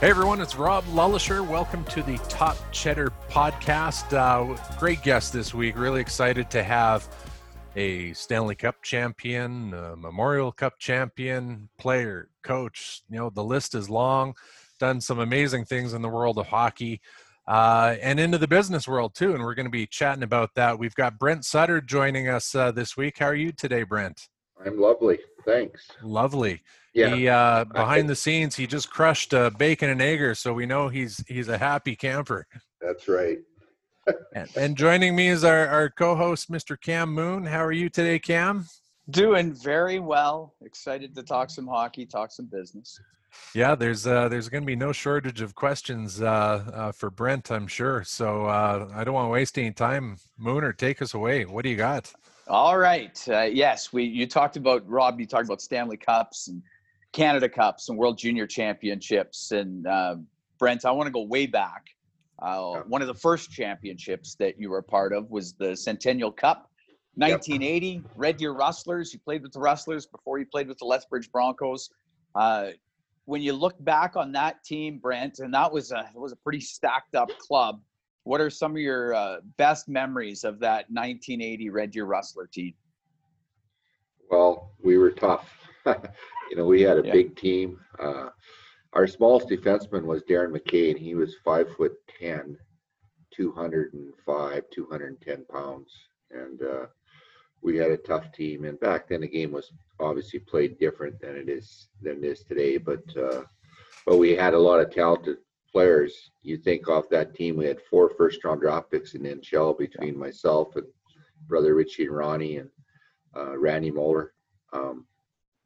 Hey everyone, it's Rob Lullisher. Welcome to the Top Cheddar podcast. Uh, great guest this week. Really excited to have a Stanley Cup champion, Memorial Cup champion, player, coach. You know, the list is long. Done some amazing things in the world of hockey uh, and into the business world too. And we're going to be chatting about that. We've got Brent Sutter joining us uh, this week. How are you today, Brent? I'm lovely. Thanks. Lovely. Yeah. He, uh, behind the scenes, he just crushed uh, bacon and egger, so we know he's he's a happy camper. That's right. and, and, joining me is our, our co-host, Mr. Cam Moon. How are you today, Cam? Doing very well. Excited to talk some hockey, talk some business. Yeah, there's uh, there's going to be no shortage of questions uh, uh, for Brent, I'm sure. So uh, I don't want to waste any time. Mooner, take us away. What do you got? All right. Uh, yes, we you talked about Rob. You talked about Stanley Cups and Canada Cups and World Junior Championships. And uh, Brent, I want to go way back. Uh, one of the first championships that you were a part of was the Centennial Cup, 1980. Yep. Red Deer Rustlers. You played with the Rustlers before you played with the Lethbridge Broncos. Uh, when you look back on that team, Brent, and that was a was a pretty stacked up club. What are some of your uh, best memories of that 1980 Red Deer Rustler team? Well, we were tough. you know, we had a yeah. big team. Uh, our smallest defenseman was Darren McKay, and he was five foot ten, 205, 210 pounds, and uh, we had a tough team. And back then, the game was obviously played different than it is than it is today. But uh, but we had a lot of talented players. You think off that team, we had four first round draft picks in NHL between myself and brother Richie and Ronnie and uh, Randy Moller. Um,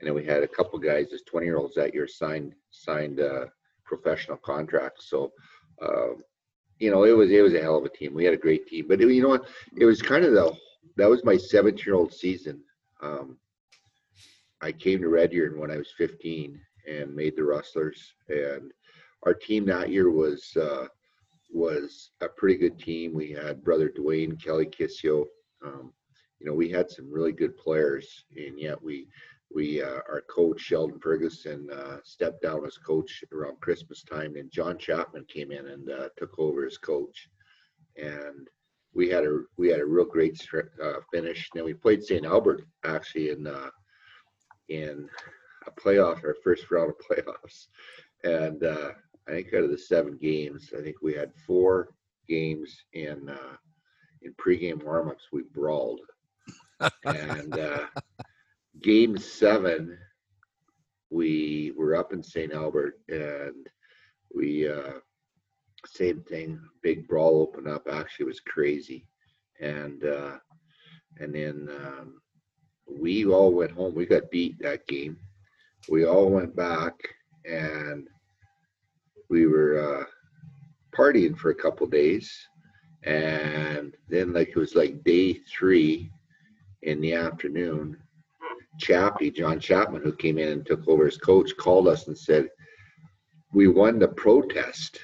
and then we had a couple guys as 20 year olds that year signed signed uh, professional contracts. So. Uh, you know, it was it was a hell of a team. We had a great team, but it, you know what? It was kind of the that was my 17 year old season. Um, I came to Red Deer when I was 15 and made the Rustlers. And our team that year was uh, was a pretty good team. We had brother Duane Kelly Kisio. Um, you know, we had some really good players, and yet we we uh, our coach Sheldon Ferguson uh, stepped down as coach around Christmas time, and John Chapman came in and uh, took over as coach. And we had a we had a real great uh, finish. Then we played St. Albert actually in uh, in a playoff, our first round of playoffs, and uh, I think out of the seven games, I think we had four games in uh, in pregame warmups we brawled, and uh, game seven we were up in St. Albert and we uh, same thing. Big brawl opened up. Actually, was crazy, and uh, and then um, we all went home. We got beat that game. We all went back, and we were uh, partying for a couple days, and then like it was like day three in the afternoon. Chappie, John Chapman, who came in and took over as coach, called us and said, "We won the protest."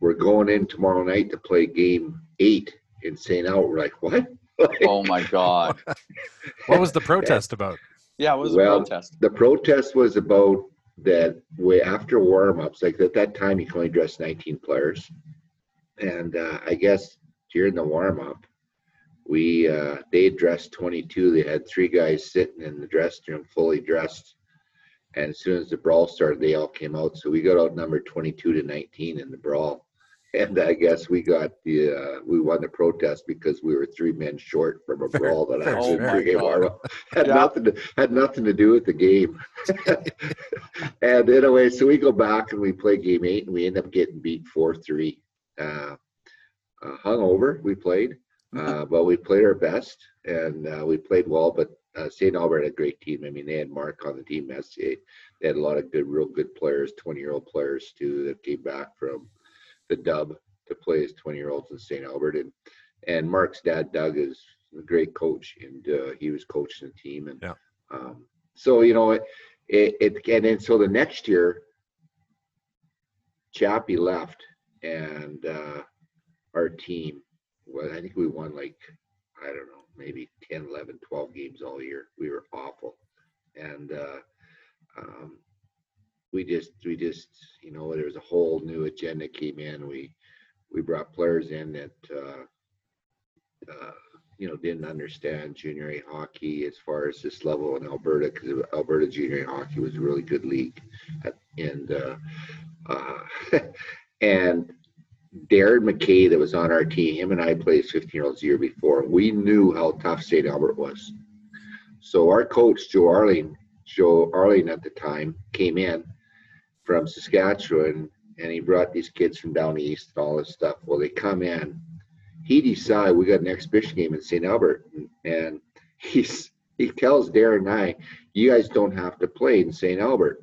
we're going in tomorrow night to play game eight in St. Albert. We're like, what? oh my God. what was the protest about? Yeah, what was well, the protest? The protest was about that way after warm ups, like at that time, you can only dress 19 players. And uh, I guess during the warm up, we uh, they dressed 22. They had three guys sitting in the dressing room, fully dressed. And as soon as the brawl started, they all came out. So we got out number 22 to 19 in the brawl and I guess we got the uh, we won the protest because we were three men short from a brawl that actually oh game had yeah. nothing to had nothing to do with the game. and anyway, so we go back and we play game eight, and we end up getting beat four three. Uh, uh, hung over, we played. Uh, but we played our best and uh, we played well. But uh, St. Albert had a great team. I mean, they had Mark on the team. They had a lot of good, real good players, twenty year old players too that came back from the dub to play as 20 year olds in St. Albert. And, and Mark's dad, Doug, is a great coach, and uh, he was coaching the team. And yeah. um, so, you know, it, it, it, and then so the next year, Chappie left, and uh, our team, well, I think we won like, I don't know, maybe 10, 11, 12 games all year. We were awful. And, uh, um, we just we just you know there was a whole new agenda came in. We we brought players in that uh, uh, you know didn't understand junior A hockey as far as this level in Alberta because Alberta junior A hockey was a really good league, and uh, uh, and Darren McKay that was on our team, him and I played 15 year olds the year before. We knew how tough St. Albert was. So our coach, Joe Arling, Joe Arling at the time, came in from Saskatchewan and he brought these kids from down east and all this stuff. Well, they come in. He decided we got an exhibition game in St. Albert, and he's he tells Darren and I, "You guys don't have to play in St. Albert."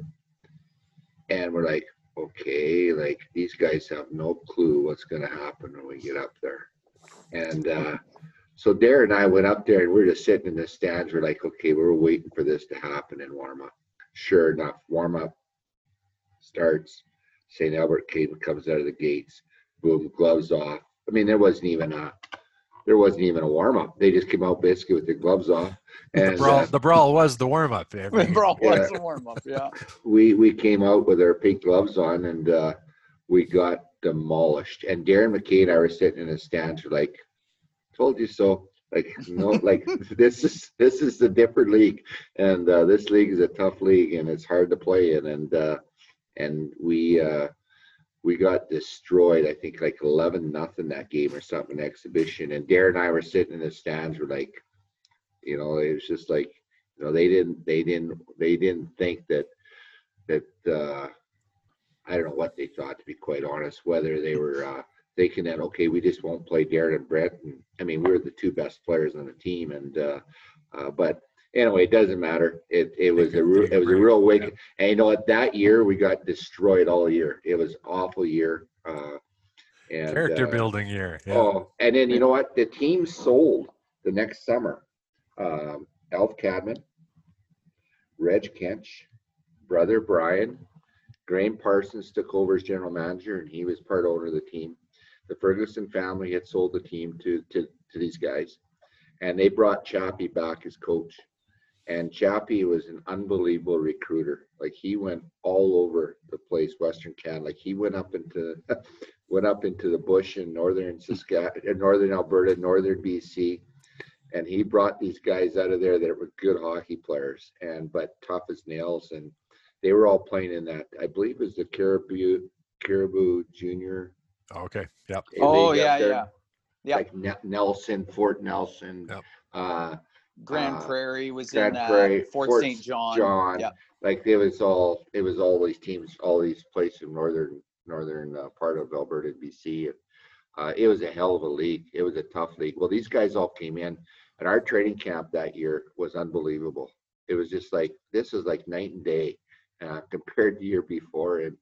And we're like, "Okay, like these guys have no clue what's going to happen when we get up there." And uh, so Darren and I went up there, and we are just sitting in the stands. We're like, "Okay, we're waiting for this to happen in warm up." Sure enough, warm up starts. St. Albert came comes out of the gates. Boom, gloves off. I mean, there wasn't even a there wasn't even a warm up. They just came out basically with their gloves off. And the brawl, uh, the brawl was the warm up. The brawl yeah. was the warm up. Yeah. We we came out with our pink gloves on and uh, we got demolished. And Darren McKay and I were sitting in the stands. We're like, "Told you so." Like no, like this is this is a different league, and uh, this league is a tough league, and it's hard to play in. And uh, and we uh, we got destroyed. I think like eleven nothing that game or something exhibition. And Darren and I were sitting in the stands. We're like, you know, it was just like, you know, they didn't they didn't they didn't think that that uh, I don't know what they thought to be quite honest. Whether they were uh, thinking that okay, we just won't play Darren and Brett. And I mean, we were the two best players on the team, and uh, uh, but anyway, it doesn't matter. It it was a it was a real wake. And you know what? That year we got destroyed all year. It was awful year. Uh, and, Character uh, building year. Yeah. Oh, and then you know what? The team sold the next summer. Um, Alf Cadman, Reg Kench, brother Brian, Graham Parsons took over as general manager, and he was part owner of the team. The Ferguson family had sold the team to to, to these guys, and they brought Chappie back as coach. And Chappie was an unbelievable recruiter. Like he went all over the place, Western Canada. Like he went up into went up into the bush in northern Saskatchewan, northern Alberta, northern BC, and he brought these guys out of there that were good hockey players and but tough as nails. And they were all playing in that. I believe it was the Caribou Caribou Junior. Okay. Yep. Oh yeah, yeah. Yeah. Like Nelson, Fort Nelson. Yep. Uh, Grand uh, Prairie was Grand in uh, Prairie, Fort, Fort St. John. John. Yeah. Like it was all it was all these teams, all these places in northern northern uh, part of Alberta and BC. Uh, it was a hell of a league. It was a tough league. Well, these guys all came in, and our training camp that year was unbelievable. It was just like this is like night and day uh, compared to the year before. And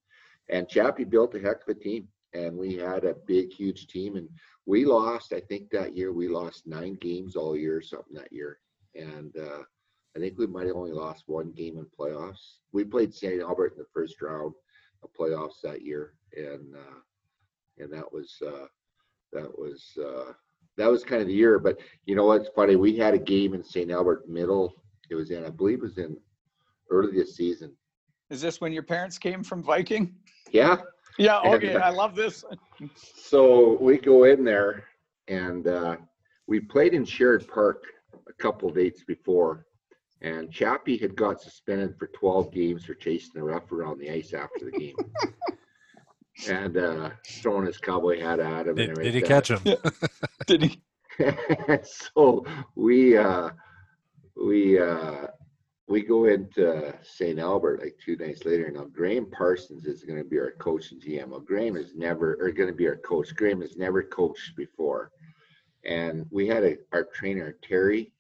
and Chappie built a heck of a team, and we had a big, huge team, and we lost. I think that year we lost nine games all year, or something that year, and uh, I think we might have only lost one game in playoffs. We played St. Albert in the first round of playoffs that year, and uh, and that was uh, that was uh, that was kind of the year. But you know what's funny? We had a game in St. Albert middle. It was in, I believe, it was in early this season. Is this when your parents came from Viking? Yeah, yeah, okay, and, I love this. so we go in there and uh, we played in Sherwood Park a couple dates before, and Chappie had got suspended for 12 games for chasing the ref around the ice after the game. and uh, throwing his cowboy hat at him. Did, did he catch him? did he? so we uh, we uh, we go into St. Albert like two nights later. Now Graham Parsons is going to be our coach and GM. Well, Graham is never, or going to be our coach. Graham has never coached before, and we had a our trainer Terry,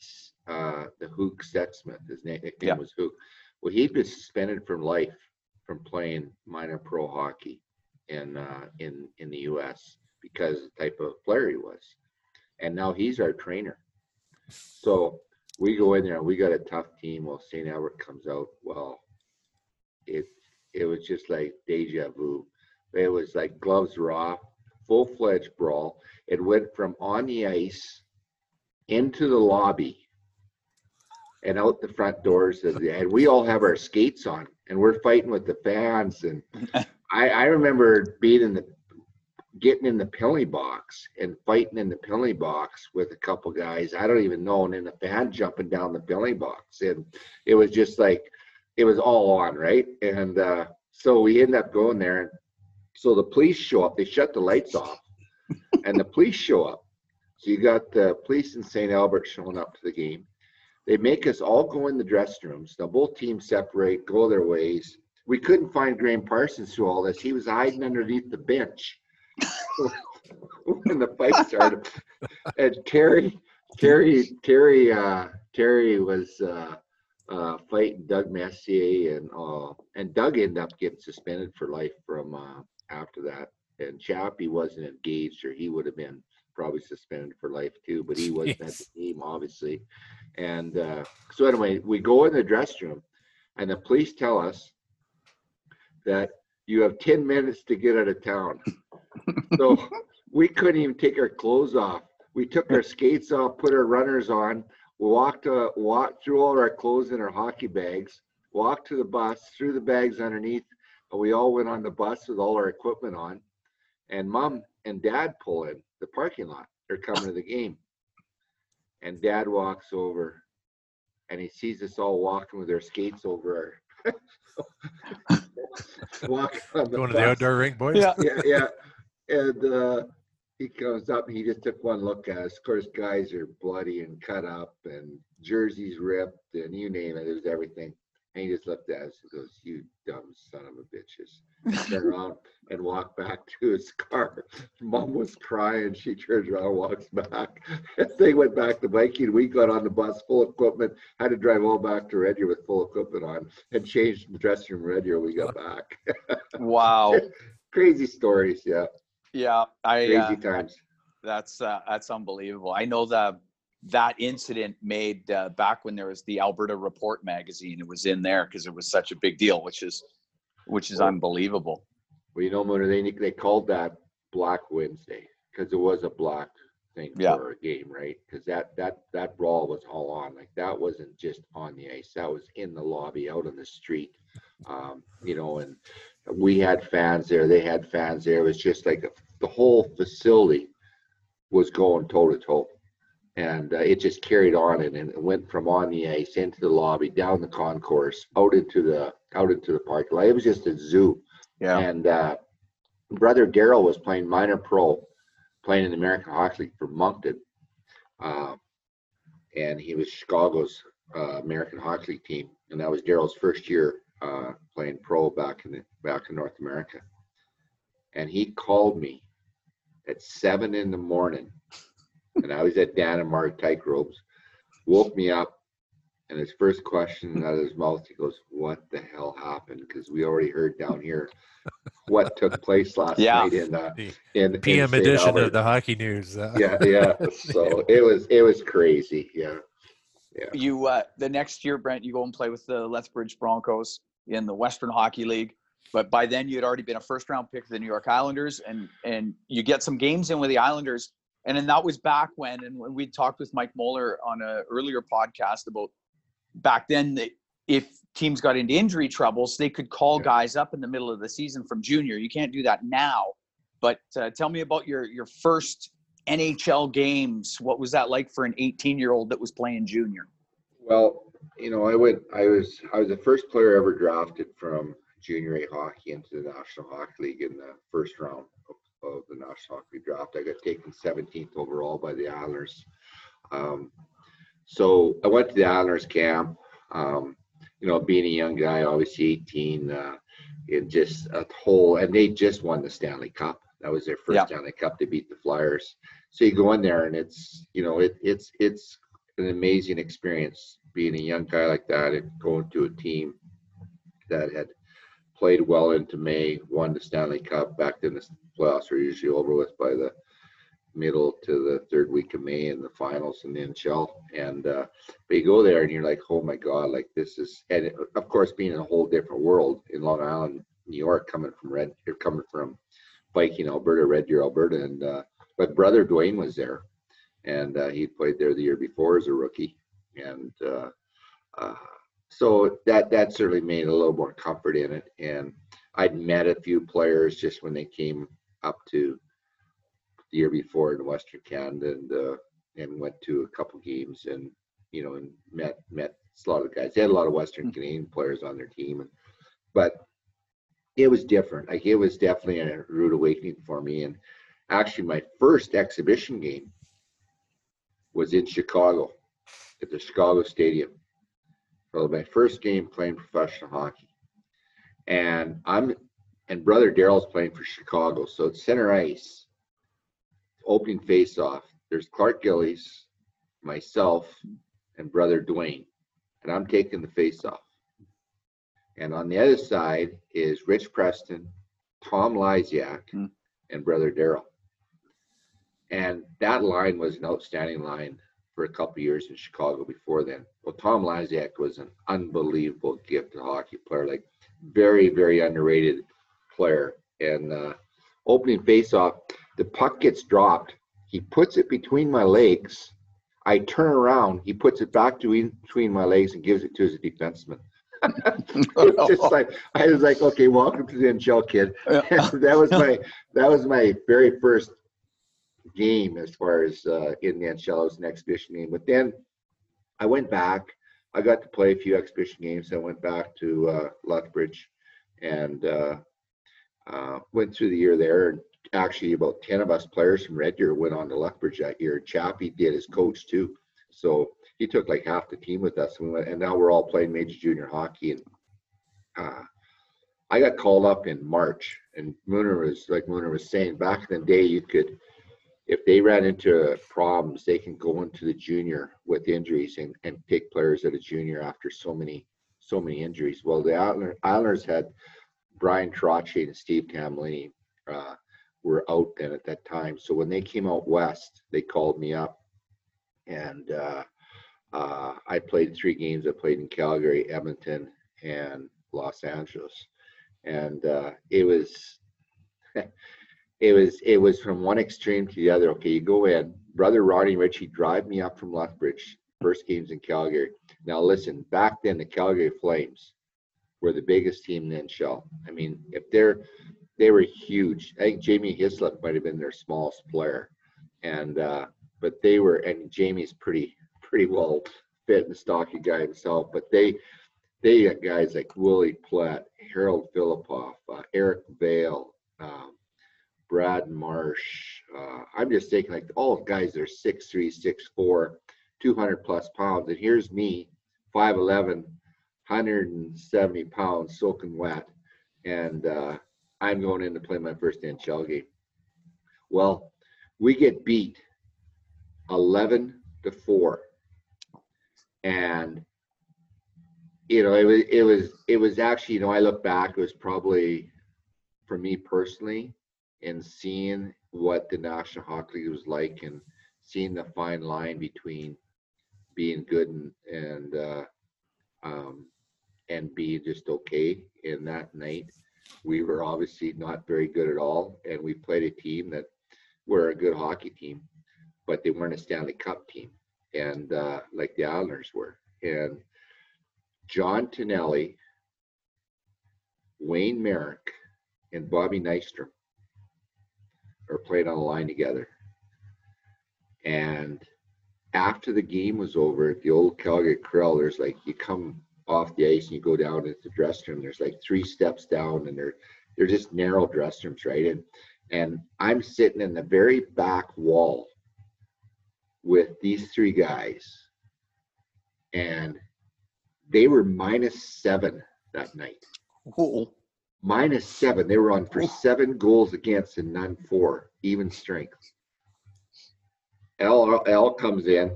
uh, the Hook Setsmith. His name, nickname yeah. was Hook. Well, he'd been suspended from life from playing minor pro hockey in uh, in in the U.S. because the type of player he was, and now he's our trainer. So we go in there and we got a tough team. Well, St. Albert comes out. Well, it it was just like deja vu. It was like gloves were off, full fledged brawl. It went from on the ice into the lobby and out the front doors, and, and we all have our skates on, and we're fighting with the fans. And I, I remember being in the getting in the penalty box and fighting in the penalty box with a couple guys I don't even know, and then the fan jumping down the penalty box, and it was just like it was all on, right? And uh, so we end up going there. So the police show up. They shut the lights off, and the police show up. So you got the police in St. Albert showing up to the game. They make us all go in the dressing rooms. Now both teams separate, go their ways. We couldn't find Graham Parsons through all this. He was hiding underneath the bench when the fight started. and Terry, Terry, Terry, uh, Terry was uh, uh, fighting Doug Messier, and uh, and Doug ended up getting suspended for life from uh, after that. And Chappie wasn't engaged, or he would have been probably suspended for life too. But he wasn't at the game, obviously. And uh, so anyway, we go in the dressing room, and the police tell us that you have 10 minutes to get out of town. so we couldn't even take our clothes off. We took our skates off, put our runners on, we walked uh, walked through all our clothes in our hockey bags, walked to the bus, threw the bags underneath, we all went on the bus with all our equipment on. And mom and dad pull in the parking lot. They're coming to the game. And dad walks over and he sees us all walking with our skates over our walk on the Going to the outdoor rink, boys? Yeah. Yeah, yeah. And uh, he comes up and he just took one look at us. Of course, guys are bloody and cut up and jerseys ripped and you name it, it was everything. And he just looked at us and goes, You dumb son of a bitches. Turned around and walked back to his car. Mom was crying. She turns around, walks back. they went back to Viking. We got on the bus, full equipment, had to drive all back to Red Deer with full equipment on and changed the dressing room Red Deer. We got back. Wow. Crazy stories, yeah. Yeah, I. Crazy Uh, times. that's uh, that's unbelievable. I know that that incident made uh, back when there was the Alberta Report magazine. It was in there because it was such a big deal, which is which is Well, unbelievable. Well, you know, Mona, they they called that Black Wednesday because it was a black thing Yeah. for a game, right? Because that that that brawl was all on. Like that wasn't just on the ice. That was in the lobby, out on the street. Um, you know, and we had fans there. They had fans there. It was just like the whole facility was going toe to toe. And uh, it just carried on and, and it went from on the ice into the lobby, down the concourse, out into the out into the parking lot. It was just a zoo. Yeah. And uh, brother Darryl was playing minor pro, playing in the American Hockey League for Moncton. Um, and he was Chicago's uh, American Hockey League team. And that was Darryl's first year uh, playing pro back in the, back in North America. And he called me at seven in the morning. And I was at Dan and Mark Tight Ropes, woke me up. And his first question out of his mouth, he goes, What the hell happened? Because we already heard down here what took place last Yeah. night in uh, The in in PM St. edition Albert. of the hockey news. Uh, yeah, yeah. So it was it was crazy. Yeah. You uh, the next year, Brent, you go and play with the Lethbridge Broncos in the Western Hockey League. But by then, you had already been a first round pick of the New York Islanders, and and you get some games in with the Islanders. And then that was back when, and when we talked with Mike Moller on an earlier podcast about back then, that if teams got into injury troubles, they could call Yeah. guys up in the middle of the season from junior. You can't do that now. But uh, tell me about your your first NHL games. What was that like for an 18 year old that was playing junior? Well, you know, I went. I was I was the first player ever drafted from junior A hockey into the National Hockey League in the first round of, the National Hockey League draft. I got taken 17th overall by the Islanders. Um, so I went to the Islanders camp. Um, you know, being a young guy, obviously 18, uh, it just a whole, and they just won the Stanley Cup. That was their first Yeah. Stanley Cup to beat the Flyers. So you go in there, and it's you know, it, it's it's an amazing experience being a young guy like that and going to a team that had played well into May, won the Stanley Cup. Back then, the playoffs were usually over with by the middle to the third week of May in the finals in the NHL. And uh, but you go there and you're like, oh my god, like this is, and of course, being in a whole different world in Long Island, New York, coming from Red, you're coming from Viking, Alberta, Red Deer, Alberta, and uh, but brother Duane was there, and uh, he played there the year before as a rookie, and uh, uh, so that that certainly made a little more comfort in it. And I'd met a few players just when they came up to the year before in Western Canada and uh, and went to a couple games and you know and met met a lot of guys. They had a lot of Western mm-hmm. Canadian players on their team, and, but it was different. Like it was definitely a rude awakening for me. And actually, my first exhibition game was in Chicago at the Chicago Stadium. So my first game playing professional hockey, and I'm and brother Darryl's playing for Chicago, so it's center ice, opening face off. There's Clark Gillies, myself, and brother Duane, and I'm taking the face off. And on the other side is Rich Preston, Tom Lysiak, mm. and brother Darryl. And that line was an outstanding line for a couple years in Chicago before then. Well, Tom Lysiak was an unbelievable gifted hockey player, like very, very underrated player. And uh, opening face-off, the puck gets dropped. He puts it between my legs. I turn around. He puts it back between, between my legs and gives it to his defenseman. it's just like I was like, okay, welcome to the NHL, kid. that was my that was my very first game as far as uh, in. It an exhibition game, but then I went back. I got to play a few exhibition games. I went back to uh, Lethbridge and uh, uh, went through the year there. And actually, about ten of us players from Red Deer went on to Lethbridge that year. Chappie did as coach too. So he took like half the team with us, and, we went, and now we're all playing major junior hockey. And uh, I got called up in March, and Mooner was like Mooner was saying back in the day, you could if they ran into problems, they can go into the junior with injuries and, and take players at a junior after so many so many injuries. Well, the Islanders had Bryan Trottier and Steve Tambellini uh, were out then at that time. So when they came out west, they called me up, and uh, uh, I played three games. I played in Calgary, Edmonton, and Los Angeles, and uh, it was it was it was from one extreme to the other. Okay, you go in, brother Ronnie Richie drive me up from Lethbridge, first games in Calgary. Now listen, back then the Calgary Flames were the biggest team in NHL. I mean, if they're they were huge. I think Jamie Hislop might have been their smallest player, and uh, but they were and Jamie's pretty pretty well fit and stocky guy himself, but they they got guys like Willi Plett, Harold Phillipoff, uh, Eric Vail, um, Brad Marsh. Uh, I'm just thinking like all guys are 6'3", 6'4", 200 plus pounds, and here's me, 5'11", 170 pounds, soaking wet, and uh, I'm going in to play my first NHL game. Well, we get beat 11 to four and you know it was it was it was actually you know i look back it was probably for me personally in seeing what the national hockey league was like and seeing the fine line between being good and and uh, um, and being just okay in that night we were obviously not very good at all and we played a team that were a good hockey team but they weren't a stanley cup team and uh, like the Islanders were. And John Tonelli, Wayne Merrick, and Bobby Nystrom are played on the line together. And after the game was over at the old Calgary Corral, there's like you come off the ice and you go down into the dressing room. There's like three steps down, and they're they're just narrow dressing rooms, right? And and I'm sitting in the very back wall with these three guys, and they were minus seven that night. Cool. Minus seven. They were on for seven goals against and none for, even strength. L L comes in,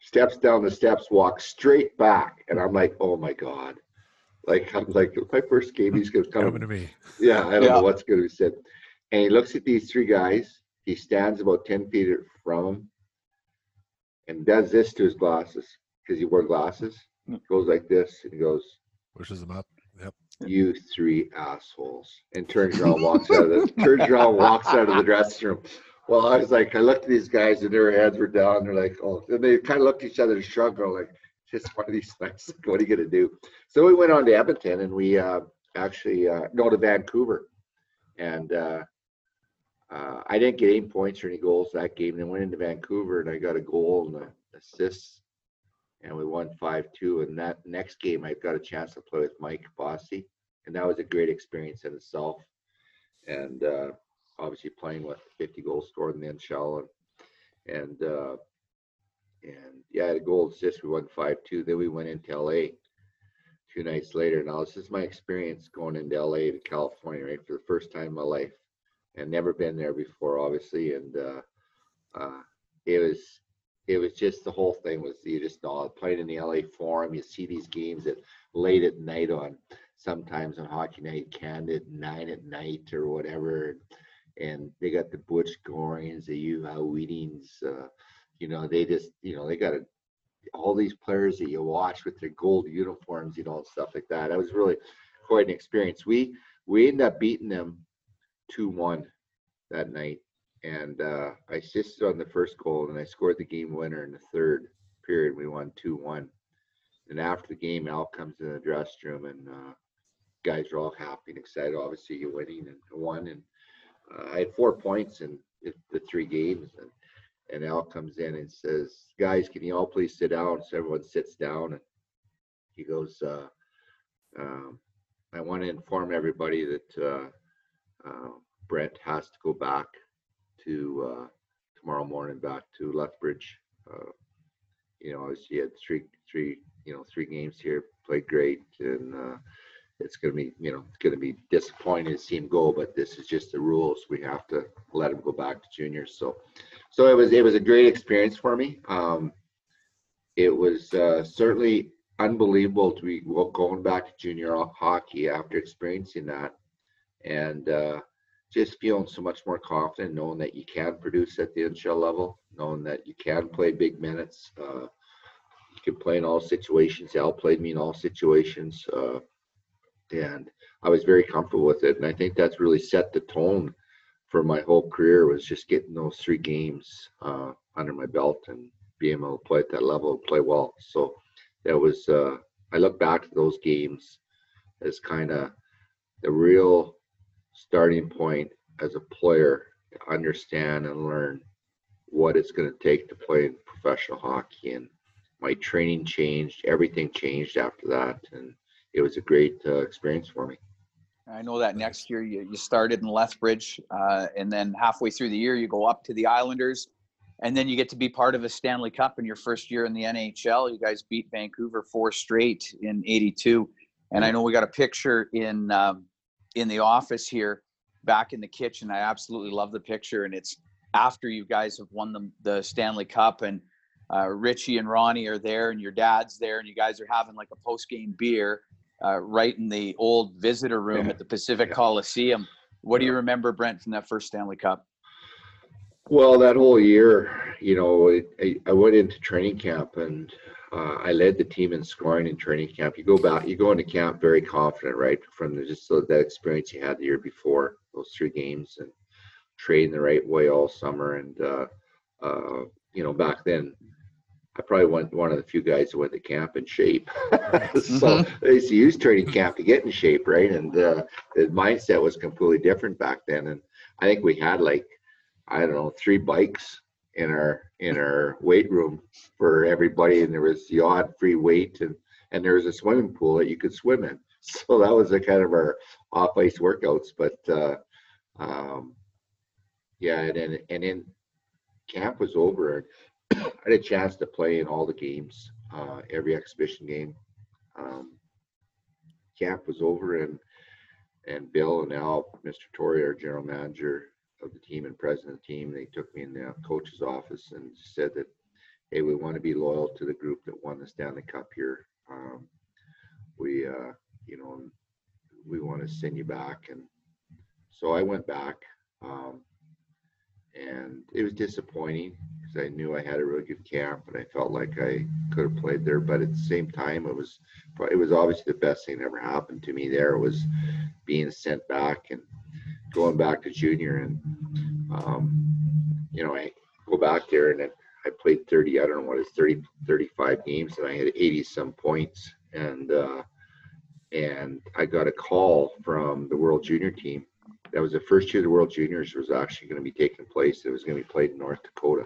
steps down the steps, walks straight back, and I'm like, oh my god. Like I'm like my first game, he's gonna come coming to me. Yeah, I don't yeah. know what's gonna be said. And he looks at these three guys he stands about 10 feet from him and does this to his glasses because he wore glasses. Hmm. Goes like this and he goes, pushes them up. You three assholes. And turns around, walks out of the turns around, walks out of the dressing room. Well, I was like, I looked at these guys and their heads were down. They're like, oh, and they kind of looked at each other and shrugged. They're like, just one of these nights. What are you gonna do? So we went on to Edmonton and we uh, actually uh, no to Vancouver, and uh, uh, I didn't get any points or any goals that game. Then went into Vancouver and I got a goal and a assist, and we won five two. And that next game I got a chance to play with Mike Bossy, and that was a great experience in itself. And uh, obviously playing with 50 goals scored in the NHL and and uh, and yeah, the goal assist we won five two. Then we went into LA two nights later. Now this is my experience going into LA to California, right, for the first time in my life, and never been there before, obviously. And uh, uh, it was it was just the whole thing was you just know playing in the LA Forum. You see these games at late at night on sometimes on Hockey Night Canada nine at night or whatever. And they got the Butch Gorings, the Juha Widings, uh, you know, they just, you know, they got a, all these players that you watch with their gold uniforms, you know, and stuff like that. That was really quite an experience. We we ended up beating them two one that night, and uh, I assisted on the first goal, and I scored the game winner in the third period. We won two one, and after the game, Al comes in the dressing room, and uh, guys are all happy and excited. Obviously, you're winning and won, and uh, I had four points in the three games, and and Al comes in and says, "Guys, can you all please sit down?" So everyone sits down, and he goes, uh, um, "I want to inform everybody that uh, uh, Brent has to go back to uh, tomorrow morning, back to Lethbridge. Uh, you know, he had three, three, you know, three games here, played great, and uh, it's going to be, you know, it's going to be disappointing to see him go, but this is just the rules. We have to let him go back to juniors. So, so it was, it was a great experience for me. Um, it was uh, certainly unbelievable to be going back to junior hockey after experiencing that, and uh, just feeling so much more confident, knowing that you can produce at the NHL level, knowing that you can play big minutes. Uh, you can play in all situations. Al played me in all situations. Uh, and I was very comfortable with it. And I think that's really set the tone for my whole career was just getting those three games uh, under my belt and being able to play at that level and play well. So that was uh, I look back to those games as kind of the real starting point as a player to understand and learn what it's going to take to play in professional hockey and my training changed everything changed after that and it was a great uh, experience for me. I know that next year you, you started in Lethbridge, uh, and then halfway through the year you go up to the Islanders, and then you get to be part of a Stanley Cup in your first year in the NHL. You guys beat Vancouver four straight in '82, and I know we got a picture in um, in the office here, back in the kitchen. I absolutely love the picture, and it's after you guys have won the the Stanley Cup, and uh, Richie and Ronnie are there, and your dad's there, and you guys are having like a post game beer uh, right in the old visitor room yeah. at the Pacific yeah. Coliseum. What do you remember, Brent, from that first Stanley Cup? Well, that whole year, you know, I, I went into training camp and uh, I led the team in scoring in training camp. You go back, you go into camp very confident, right, from the, just that experience you had the year before, those three games, and train the right way all summer. And uh, uh, you know, back then, I probably went one of the few guys who went to camp in shape. so mm-hmm. they used to use training camp to get in shape, right? And uh, the mindset was completely different back then. And I think we had like, I don't know, three bikes in our in our weight room for everybody, and there was the odd free weight, and and there was a swimming pool that you could swim in. So that was the kind of our off ice workouts. But uh, um, yeah, and then and then camp was over I had a chance to play in all the games, uh, every exhibition game. Um, camp was over, and and Bill and Al, Mr. Torrey, our general manager of the team and president of the team, they took me in the coach's office and said that, hey, we want to be loyal to the group that won the Stanley Cup here. Um, we, uh, you know, we want to send you back, and so I went back. Um, and it was disappointing because I knew I had a really good camp and I felt like I could have played there. But at the same time, it was it was obviously the best thing that ever happened to me. There was being sent back and going back to junior, and um, you know I go back there and I played 30, I don't know what it's 30, 35 games, and I had 80 some points. And uh, and I got a call from the World Junior team. That was the first year the World Juniors was actually going to be taking place. It was going to be played in North Dakota,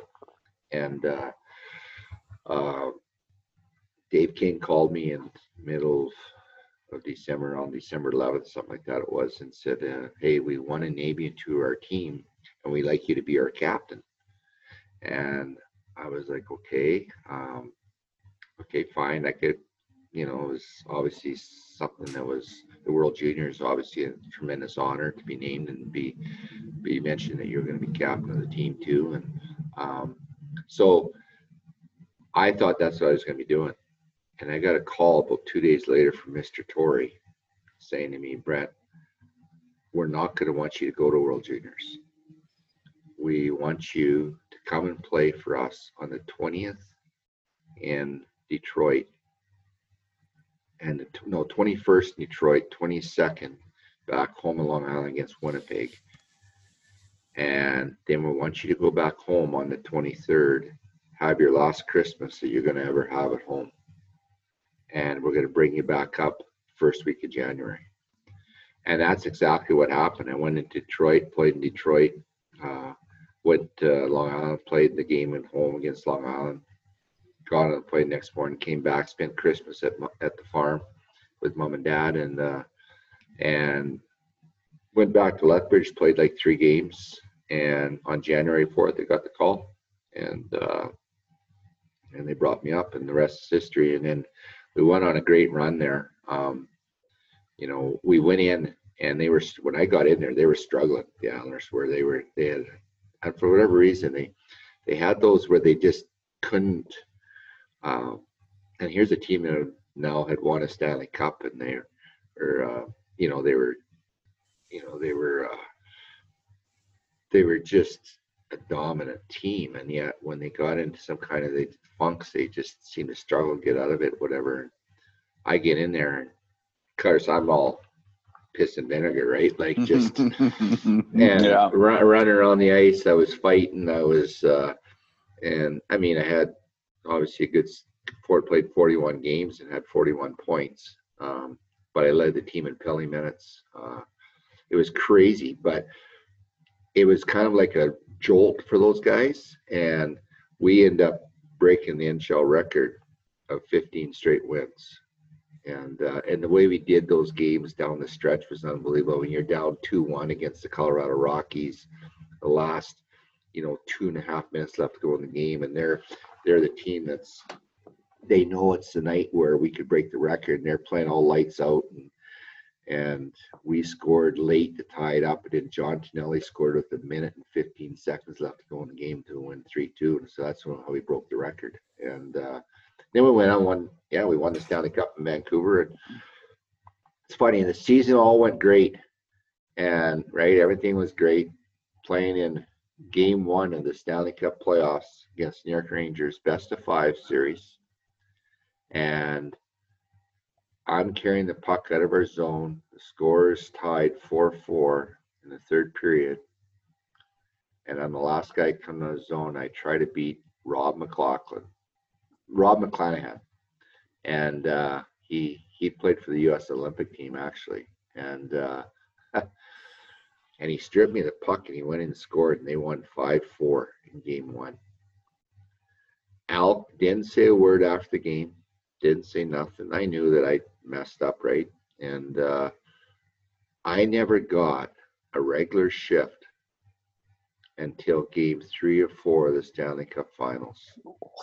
and uh, uh, Dave King called me in middle of, of December, on December 11th, something like that it was, and said, uh, "Hey, we want a Navy you to our team, and we'd like you to be our captain." And I was like, "Okay, um, okay, fine. I could, you know, it was obviously something that was the World Juniors, obviously a tremendous honor to be named and be be mentioned that you're going to be captain of the team too, and um, so." I thought that's what I was going to be doing. And I got a call about two days later from Mr. Torrey saying to me, Brett, we're not going to want you to go to World Juniors. We want you to come and play for us on the 20th in Detroit. And no, 21st Detroit, 22nd back home in Long Island against Winnipeg. And then we want you to go back home on the 23rd have your last Christmas that you're going to ever have at home. And we're going to bring you back up first week of January. And that's exactly what happened. I went into Detroit, played in Detroit, uh, went to Long Island, played the game at home against Long Island, got on and played next morning, came back, spent Christmas at, at the farm with mom and dad, and uh, and went back to Lethbridge, played like three games, and on January 4th, I got the call, and uh, and they brought me up, and the rest is history. And then we went on a great run there. Um, you know, we went in, and they were when I got in there, they were struggling. The Islanders where they were they had, and for whatever reason, they they had those where they just couldn't. Uh, and here's a team that now had won a Stanley Cup, and they or uh, you know they were, you know they were. Uh, they were just a dominant team, and yet when they got into some kind of the funks, they just seem to struggle to get out of it. Whatever. I get in there, and of course I'm all piss and vinegar, right? Like just and yeah. run, running around the ice. I was fighting. I was, uh, and I mean, I had obviously a good. Ford played 41 games and had 41 points, um, but I led the team in penalty minutes. Uh, it was crazy, but it was kind of like a jolt for those guys, and we end up breaking the NHL record of 15 straight wins. And uh, and the way we did those games down the stretch was unbelievable. When you're down two one against the Colorado Rockies, the last you know two and a half minutes left to go in the game, and they're they're the team that's they know it's the night where we could break the record, and they're playing all lights out and and we scored late to tie it up. And then John Tonelli scored with a minute and 15 seconds left to go in the game to win 3 2. And so that's how we broke the record. And uh, then we went on one, yeah, we won the Stanley Cup in Vancouver. And it's funny, the season all went great. And right, everything was great. Playing in game one of the Stanley Cup playoffs against New York Rangers, best of five series. And I'm carrying the puck out of our zone. The score is tied 4 4 in the third period. And I'm the last guy coming out of the zone. I try to beat Rob McLaughlin, Rob McClanahan. And uh, he he played for the U.S. Olympic team, actually. And uh, and he stripped me the puck and he went in and scored, and they won 5 4 in game one. Al didn't say a word after the game, didn't say nothing. I knew that I messed up, right? And uh, I never got a regular shift until game three or four of the Stanley Cup Finals.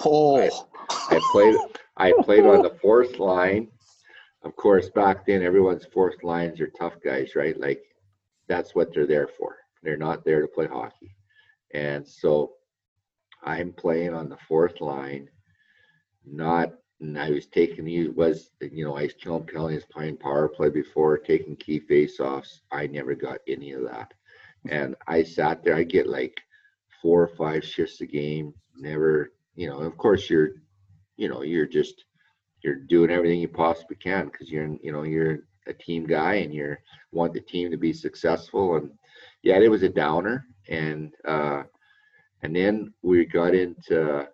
Oh, I, I played. I played on the fourth line. Of course, back then everyone's fourth lines are tough guys, right? Like that's what they're there for. They're not there to play hockey, and so I'm playing on the fourth line, not and I was taking he was you know I was killing penalties playing power play before taking key face offs. I never got any of that, and I sat there. I get like four or five shifts a game. Never, you know. Of course, you're, you know, you're just you're doing everything you possibly can because you're you know you're a team guy and you're want the team to be successful. And yeah, it was a downer, and uh, and then we got into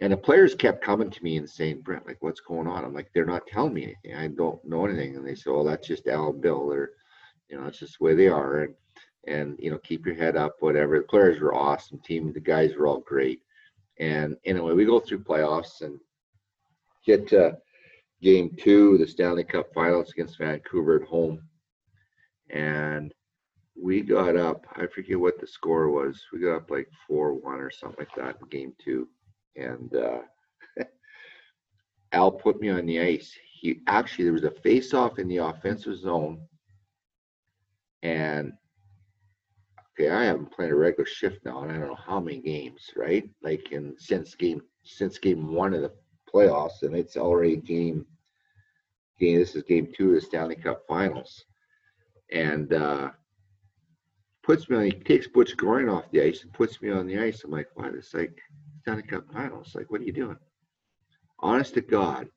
and the players kept coming to me and saying, Brent, like, what's going on? I'm like, they're not telling me anything. I don't know anything. And they said, well, that's just Al and Bill. They're, you know, it's just the way they are. And, and, you know, keep your head up, whatever. The players were awesome. Team, the guys were all great. And anyway, we go through playoffs and get to game two, the Stanley Cup finals against Vancouver at home. And we got up, I forget what the score was. We got up like 4 1 or something like that in game two and uh, Al put me on the ice. He actually there was a face-off in the offensive zone, and okay, I haven't played a regular shift now, and I don't know how many games, right? Like in since game since game one of the playoffs, and it's already game game. This is game two of the Stanley Cup Finals, and uh, puts me on. He takes Butch Goring off the ice and puts me on the ice. I'm like, what? It's like Stanley Cup Finals. Like, what are you doing? Honest to God,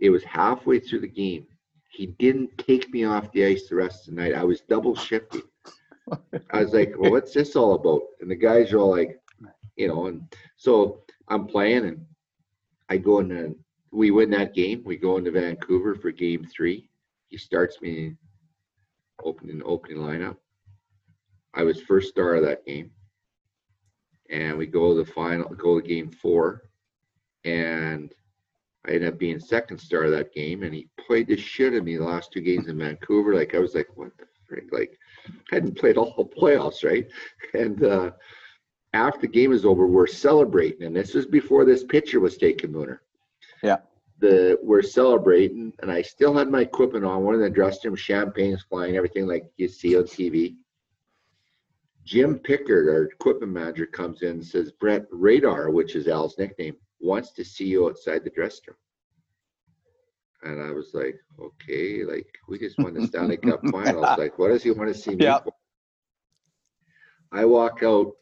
it was halfway through the game. He didn't take me off the ice the rest of the night. I was double shifting. I was like, well, what's this all about? And the guys are all like, you know, and so I'm playing and I go in and we win that game. We go into Vancouver for game three. He starts me opening opening lineup. I was first star of that game and we go to the final, go to game four, and I ended up being second star of that game, and he played the shit of me the last two games in Vancouver. Like I was like, what the frick? Like I hadn't played all the playoffs, right? And uh, after the game is over, we're celebrating, and this was before this picture was taken, Mooner. Yeah. The we're celebrating, and I still had my equipment on. One of the dressing room, champagne's flying, everything like you see on TV. Jim Pickard, our equipment manager, comes in and says, Brent Radar, which is Al's nickname, wants to see you outside the dressing room. And I was like, okay, like we just won the Stanley Cup finals. Like, what does he want to see me Yep. for? I walk out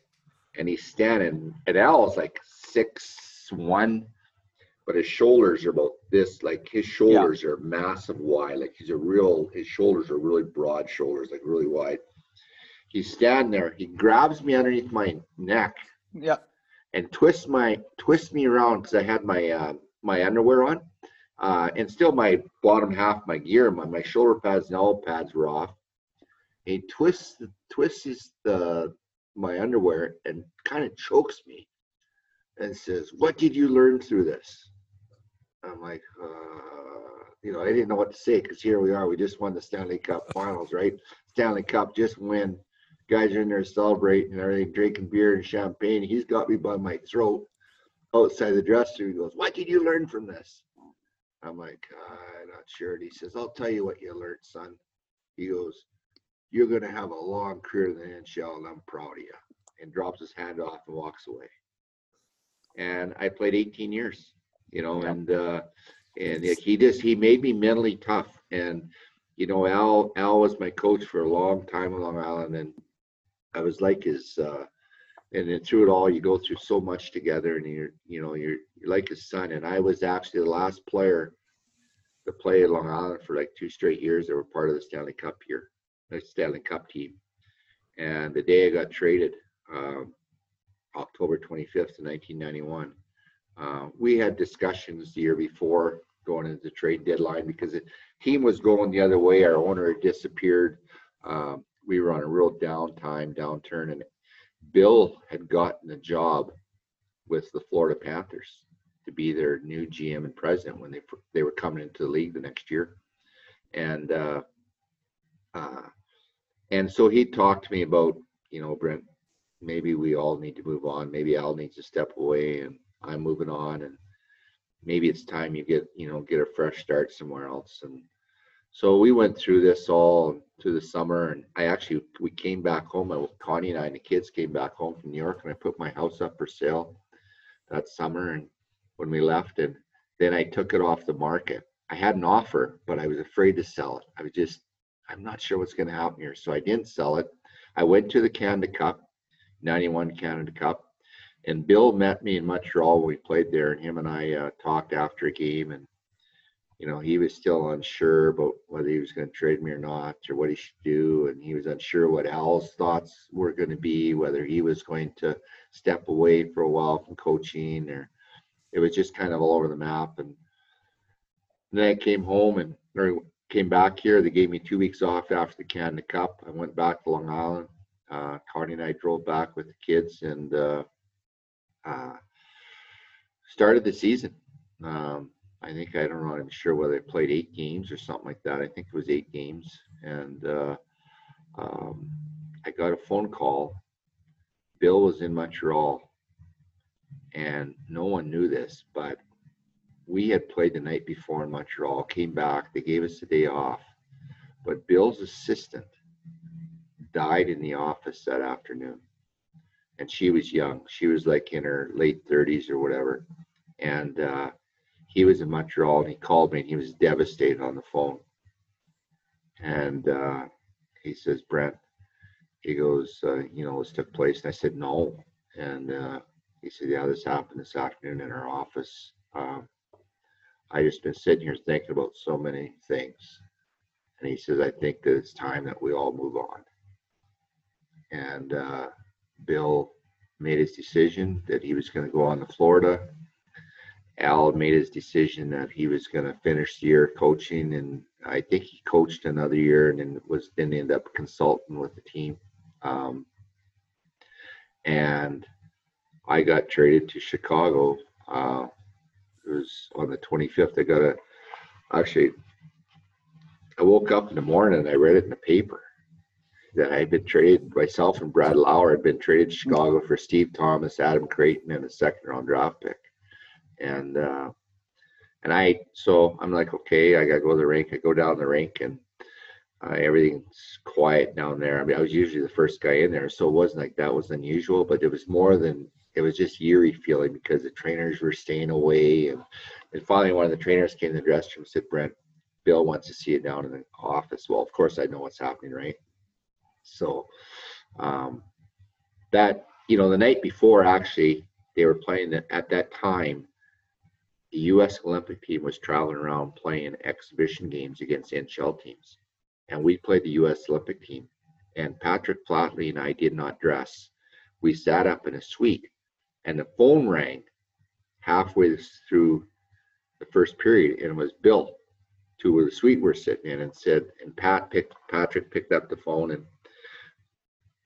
and he's standing, and Al's like six one, but his shoulders are about this, like his shoulders are massive wide. Like he's a real, his shoulders are really broad shoulders, like really wide. He's standing there. He grabs me underneath my neck Yeah. and twists my twists me around because I had my uh, my underwear on, uh, and still my bottom half my gear, my, my shoulder pads and elbow pads were off. He twists twists the my underwear and kind of chokes me, and says, "What did you learn through this?" I'm like, uh, you know, I didn't know what to say because here we are. We just won the Stanley Cup Finals, right? Stanley Cup just win guys are in there celebrating and everything, drinking beer and champagne. He's got me by my throat outside the dressing room. He goes, What did you learn from this? I'm like, I'm not sure. And he says, I'll tell you what you learned, son. He goes, You're going to have a long career in the NHL, and I'm proud of you. And drops his hand off and walks away. And I played 18 years, you know, Yeah. and, uh, and he just, he made me mentally tough. And, you know, Al, Al was my coach for a long time on Long Island, and I was like his, uh, and then through it all, you go through so much together, and you're, you know, you're, you're like his son. And I was actually the last player to play at Long Island for like two straight years. They were part of the Stanley Cup here, the Stanley Cup team. And the day I got traded, um, October 25th, 1991, uh, we had discussions the year before going into the trade deadline because the team was going the other way. Our owner had disappeared. Um, we were on a real downtime, downturn, and Bill had gotten a job with the Florida Panthers to be their new GM and president when they they were coming into the league the next year, and uh, uh, and so he talked to me about you know Brent, maybe we all need to move on. Maybe Al needs to step away, and I'm moving on, and maybe it's time you get you know get a fresh start somewhere else and so we went through this all through the summer and i actually we came back home I, connie and i and the kids came back home from new york and i put my house up for sale that summer and when we left and then i took it off the market. I had an offer but i was afraid to sell it. I was just i'm not sure what's going to happen here. So i didn't sell it. I went to the canada cup 91 canada cup and Bill met me in Montreal when we played there, and him and I uh, talked after a game, and you know he was still unsure about whether he was going to trade me or not, or what he should do, and he was unsure what Al's thoughts were going to be, whether he was going to step away for a while from coaching, or it was just kind of all over the map. And then I came home and came back here. They gave me two weeks off after the Canada Cup. I went back to Long Island. Uh, and I drove back with the kids and uh, uh, started the season. Um, I think I don't know. I'm sure whether I played eight games or something like that. I think it was eight games, and uh, um, I got a phone call. Bill was in Montreal, and no one knew this, but we had played the night before in Montreal. Came back. They gave us a day off, but Bill's assistant died in the office that afternoon, and she was young. She was like in her late 30s or whatever, and. Uh, he was in Montreal and he called me and he was devastated on the phone. And uh, he says, Brent, he goes, uh, you know, this took place. And I said, no. And uh, he said, yeah, this happened this afternoon in our office. Um, I just been sitting here thinking about so many things. And he says, I think that it's time that we all move on. And uh, Bill made his decision that he was going to go on to Florida Al made his decision that he was going to finish the year coaching, and I think he coached another year, and then was then ended up consulting with the team. Um, and I got traded to Chicago. Uh, it was on the 25th. I got a actually. I woke up in the morning and I read it in the paper that I had been traded. Myself and Brad Lauer had been traded to Chicago for Steve Thomas, Adam Creighton, and a second round draft pick and uh, and I so I'm like, okay, I gotta go to the rink. I go down the rink, and uh, everything's quiet down there. I mean, I was usually the first guy in there, so it wasn't like that was unusual, but it was more than it was just eerie feeling because the trainers were staying away, and and finally one of the trainers came in the dressing room and said, Brent, Bill wants to see you down in the office. Well, of course I know what's happening, right? So um, that you know the night before actually they were playing at that time the U.S. Olympic team was traveling around playing exhibition games against NHL teams. And we played the U.S. Olympic team. And Patrick Flatley and I did not dress. We sat up in a suite, and the phone rang halfway through the first period, and it was Bill to where the suite we're sitting in, and said, and Pat picked Patrick picked up the phone, and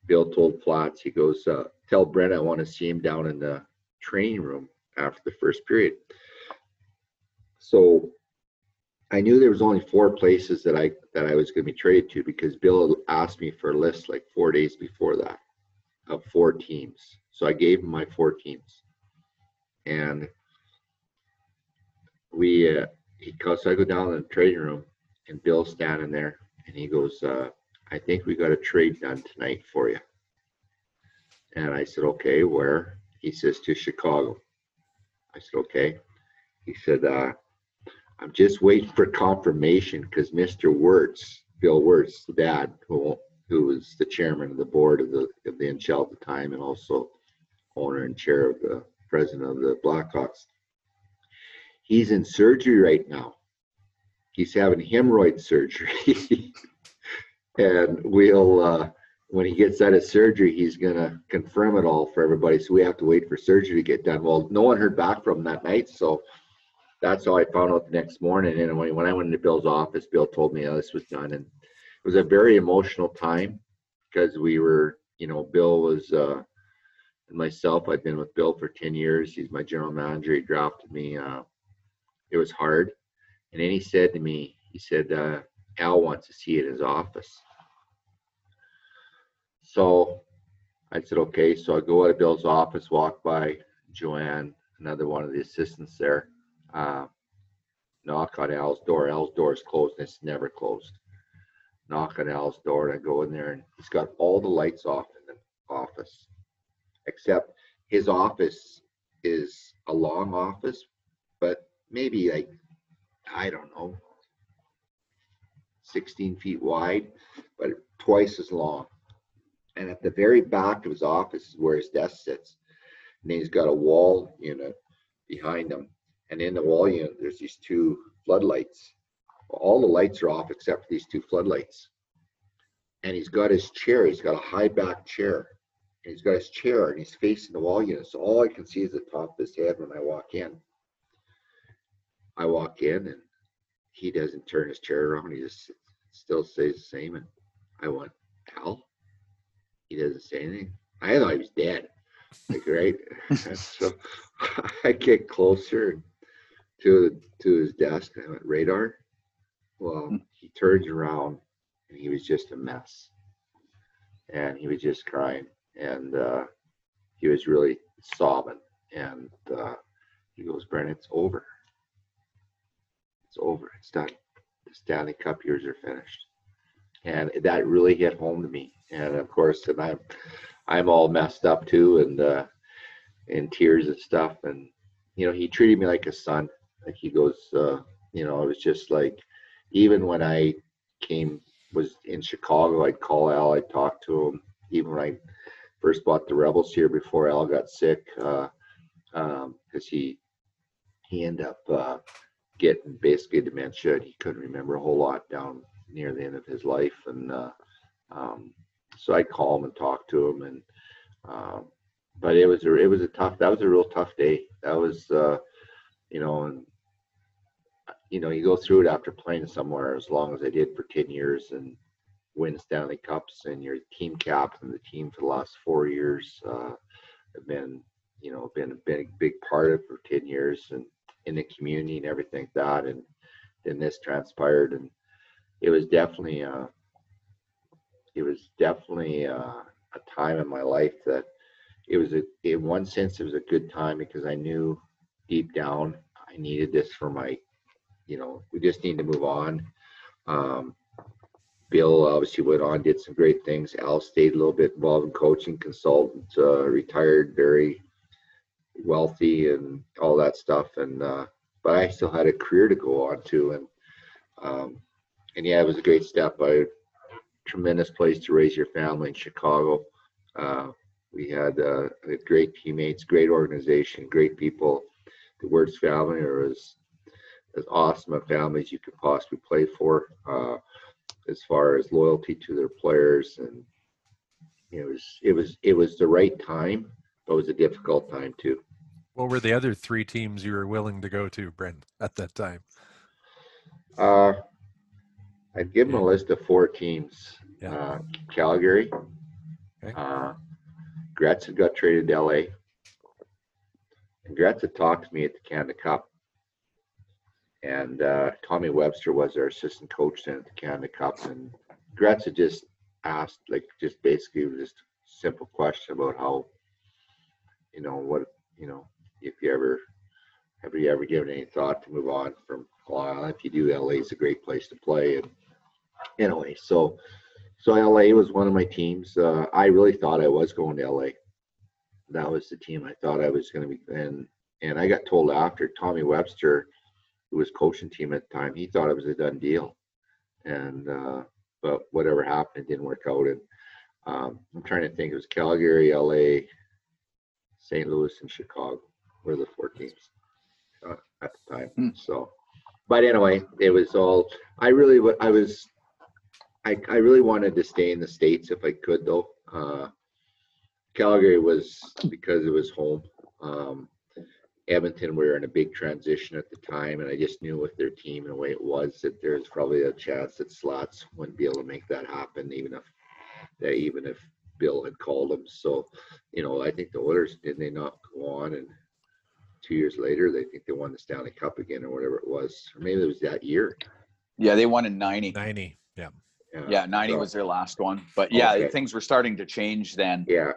Bill told Flats, he goes, uh, "Tell Brent I want to see him down in the training room after the first period." So I knew there was only four places that I that I was going to be traded to because Bill asked me for a list like four days before that of four teams. So I gave him my four teams, and we uh, he so I go down in the trading room and Bill's standing there and he goes, uh, "I think we got a trade done tonight for you." And I said, "Okay, where?" He says, "To Chicago." I said, "Okay." He said, uh, I'm just waiting for confirmation because Mr. Wirtz, Bill Wirtz, the dad, who who was the chairman of the board of the of the NHL at the time and also owner and chair of the president of the Blackhawks. He's in surgery right now. He's having hemorrhoid surgery. and we'll uh, when he gets out of surgery, he's gonna confirm it all for everybody. So we have to wait for surgery to get done. Well, no one heard back from him that night, so that's how I found out the next morning. And when, when I went into Bill's office, Bill told me oh, this was done. And it was a very emotional time because we were, you know, Bill was, uh, myself, I'd been with Bill for 10 years. He's my general manager. He drafted me. Uh, it was hard. And then he said to me, he said, uh, Al wants to see you in his office. So I said, okay. So I go out of Bill's office, walk by Joanne, another one of the assistants there uh, knock on Al's door. Al's door is closed and it's never closed. Knock on Al's door and I go in there and he's got all the lights off in the office, except his office is a long office, but maybe like, I don't know, 16 feet wide, but twice as long. And at the very back of his office is where his desk sits. And he's got a wall unit behind him and in the wall unit, there's these two floodlights. All the lights are off except for these two floodlights. And he's got his chair. He's got a high back chair. And he's got his chair and he's facing the wall unit. So all I can see is the top of his head when I walk in. I walk in and he doesn't turn his chair around. He just still stays the same. And I went, Al? He doesn't say anything. I thought he was dead. Like, right? so I get closer to to his desk. and I went, radar? Well, Hmm. he turns around and he was just a mess. And he was just crying. And uh, he was really sobbing. And uh, he goes, Brennan, it's over. It's over. It's done. The Stanley Cup years are finished. And that really hit home to me. And of course, and I'm I'm all messed up too and uh in tears and stuff. And you know, he treated me like a son. Like he goes, uh, you know, it was just like even when I came was in Chicago, I'd call Al, I'd talk to him. Even when I first bought the Rebels here before Al got sick, uh, um, because he he ended up uh, getting basically dementia. And he couldn't remember a whole lot down near the end of his life, and uh, um, so I'd call him and talk to him. And um, but it was a it was a tough. That was a real tough day. That was uh, you know, and you know, you go through it after playing somewhere as long as I did for ten years and win Stanley Cups, and you're team captain the team for the last four years. Uh, have been you know been a big big part of for 10 years and in the community and everything like that and then this transpired and it was definitely uh it was definitely uh, a time in my life that it was a in one sense it was a good time because i knew deep down i needed this for my you know we just need to move on. Um bill obviously went on did some great things. Al stayed a little bit involved in coaching consultant uh, retired very wealthy and all that stuff. And uh but i still had a career to go on to. And um and yeah it was a great step. I tremendous place to raise your family in chicago. Uh we had uh great teammates great organization great people. The Wirtz family are as awesome a family as you could possibly play for uh as far as loyalty to their players and it was it was it was the right time but it was a difficult time too What were the other three teams you were willing to go to, Brent, at that time? Uh, I'd give them a list of four teams. Yeah. Uh, Calgary. Okay. Uh, Gretz had got traded to LA. And Gretz had talked to me at the Canada Cup. And uh, Tommy Webster was our assistant coach then at the Canada Cup. And Gretz had just asked, like, just basically just a simple question about how, you know, what, you know, if you ever have you ever given any thought to move on from Long If you do, LA is a great place to play. And anyway, so so LA was one of my teams. Uh, I really thought I was going to LA. That was the team I thought I was going to be. And and I got told after Tommy Webster, who was coaching team at the time, he thought it was a done deal. And uh, but whatever happened, it didn't work out. And um, I'm trying to think. It was Calgary, LA, St. Louis, and Chicago were the four teams uh, at the time. Hmm. So, but anyway, it was all. I really, I was, I, I really wanted to stay in the states if I could, though. Uh, Calgary was because it was home. Um, Edmonton, we were in a big transition at the time, and I just knew with their team and the way it was that there's probably a chance that Slats wouldn't be able to make that happen, even if that even if Bill had called them. So, you know, I think the Oilers did they not go on and two years later they think they won the Stanley Cup again or whatever it was. Or maybe it was that year. Yeah, they won in 90. 90. Yeah. Yeah, 90 so- was their last one. But yeah, Okay. things were starting to change then. Yeah.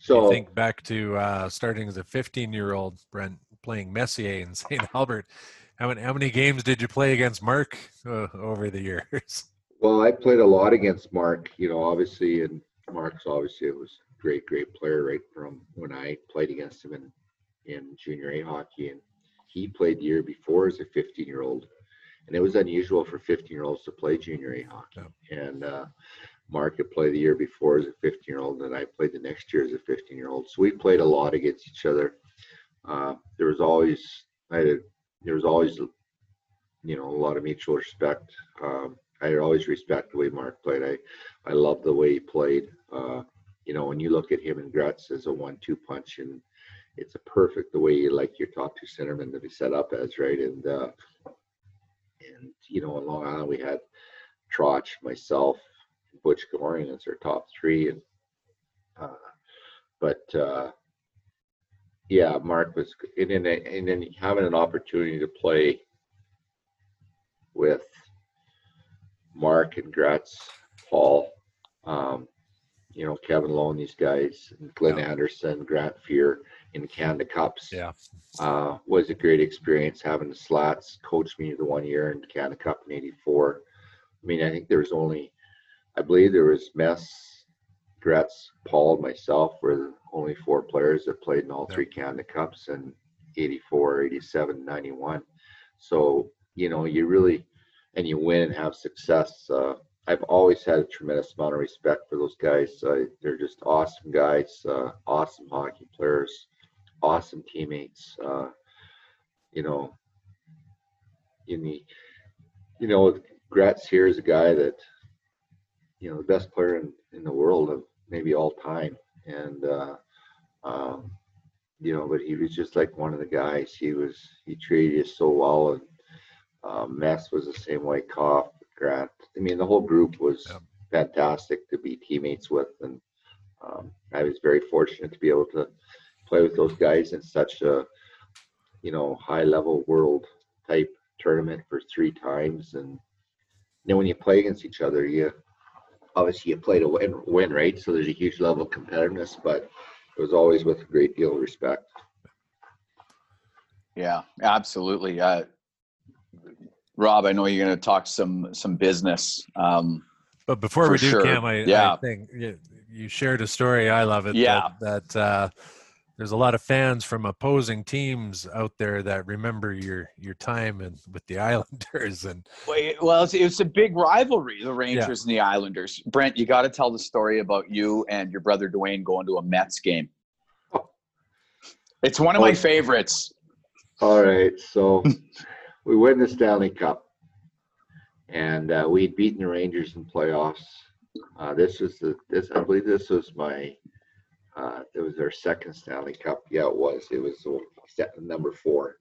So So think back to uh, starting as a 15 year old, Brent, playing Messier in St. Albert. How many, how many games did you play against Mark uh, over the years? well, I played a lot against Mark, you know, obviously, and Mark's obviously was a great, great player right from when I played against him in, in junior A hockey. And he played the year before as a 15 year old. And it was unusual for 15 year olds to play junior A hockey. And uh, Mark played the year before as a 15 year old, and I played the next year as a 15 year old. So we played a lot against each other. Uh, there was always, I had, there was always, you know, a lot of mutual respect. Um, I always respect the way Mark played. I, I love the way he played. Uh, you know, when you look at him and Gretz as a one-two punch, and it's a perfect the way you like your top two centermen to be set up as right and uh, and you know in Long Island we had Trotch, myself, Butch Goring as our top three and uh, but uh, yeah, Mark was and then and then having an opportunity to play with Mark and Gretz, Paul, um, you know, Kevin Lowe, and these guys, Glenn yeah. Anderson, Grant Fuhr in the Canada Cups. Yeah. Uh, was a great experience having the slats coach me the one year in Canada Cup in 84. I mean, I think there was only, I believe there was Mess, Gretz, Paul, myself were the only four players that played in all three Canada Cups in 84, 87, 91. So, you know, you really, and you win and have success. Uh, I've always had a tremendous amount of respect for those guys. Uh, they're just awesome guys, uh, awesome hockey players, awesome teammates. Uh, you know, in the, you know, Gretz here is a guy that, you know, the best player in, in the world of maybe all time. And, uh, um, you know, but he was just like one of the guys. He was, he treated us so well. And um, Mess was the same way, Koff, Grant. I mean, the whole group was yeah. fantastic to be teammates with. And um, I was very fortunate to be able to play with those guys in such a, you know, high level world type tournament for three times. And then when you play against each other, you obviously you play to win, win, right? So there's a huge level of competitiveness, but it was always with a great deal of respect. Yeah, absolutely. Uh, Rob, I know you're going to talk some some business. Um, but before we do, sure. Cam, I, yeah. I think you, you, shared a story. I love it. Yeah. That, that uh, there's a lot of fans from opposing teams out there that remember your your time and with the Islanders and. Well, it's, it's a big rivalry, the Rangers yeah. and the Islanders. Brent, you got to tell the story about you and your brother Duane going to a Mets game. It's one of my favorites. All right, so we win the Stanley Cup, and uh, we had beaten the Rangers in playoffs. Uh, this was the this I believe this was my uh, it was their second Stanley Cup. Yeah, it was. It was number four,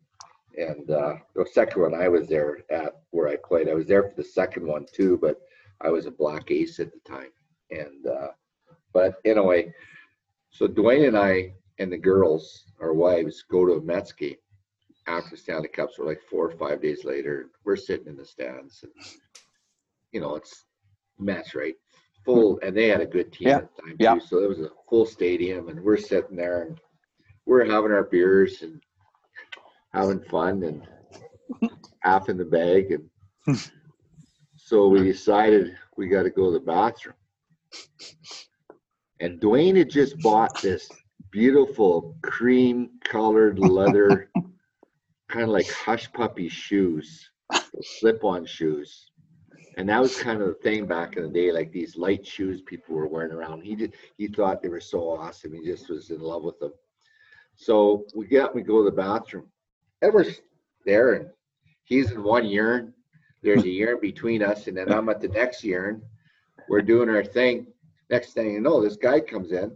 and uh, the second one I was there at where I played. I was there for the second one too, but I was a black ace at the time. And uh, but anyway, so Duane and I and the girls, our wives, go to a Mets game after Stanley Cups were like four or five days later. We're sitting in the stands, and you know it's Mets, right? Full, and they had a good team yeah. at the time yeah. too. So it was a full stadium, and we're sitting there and we're having our beers and having fun and half in the bag, and so we decided we got to go to the bathroom. And Duane had just bought this beautiful cream colored leather kind of like hush puppy shoes, slip on shoes. And that was kind of the thing back in the day, like these light shoes people were wearing around. He did he thought they were so awesome. He just was in love with them. So we get we go to the bathroom. We're there and he's in one urn. There's a urn between us, and then I'm at the next urn. We're doing our thing. Next thing you know, this guy comes in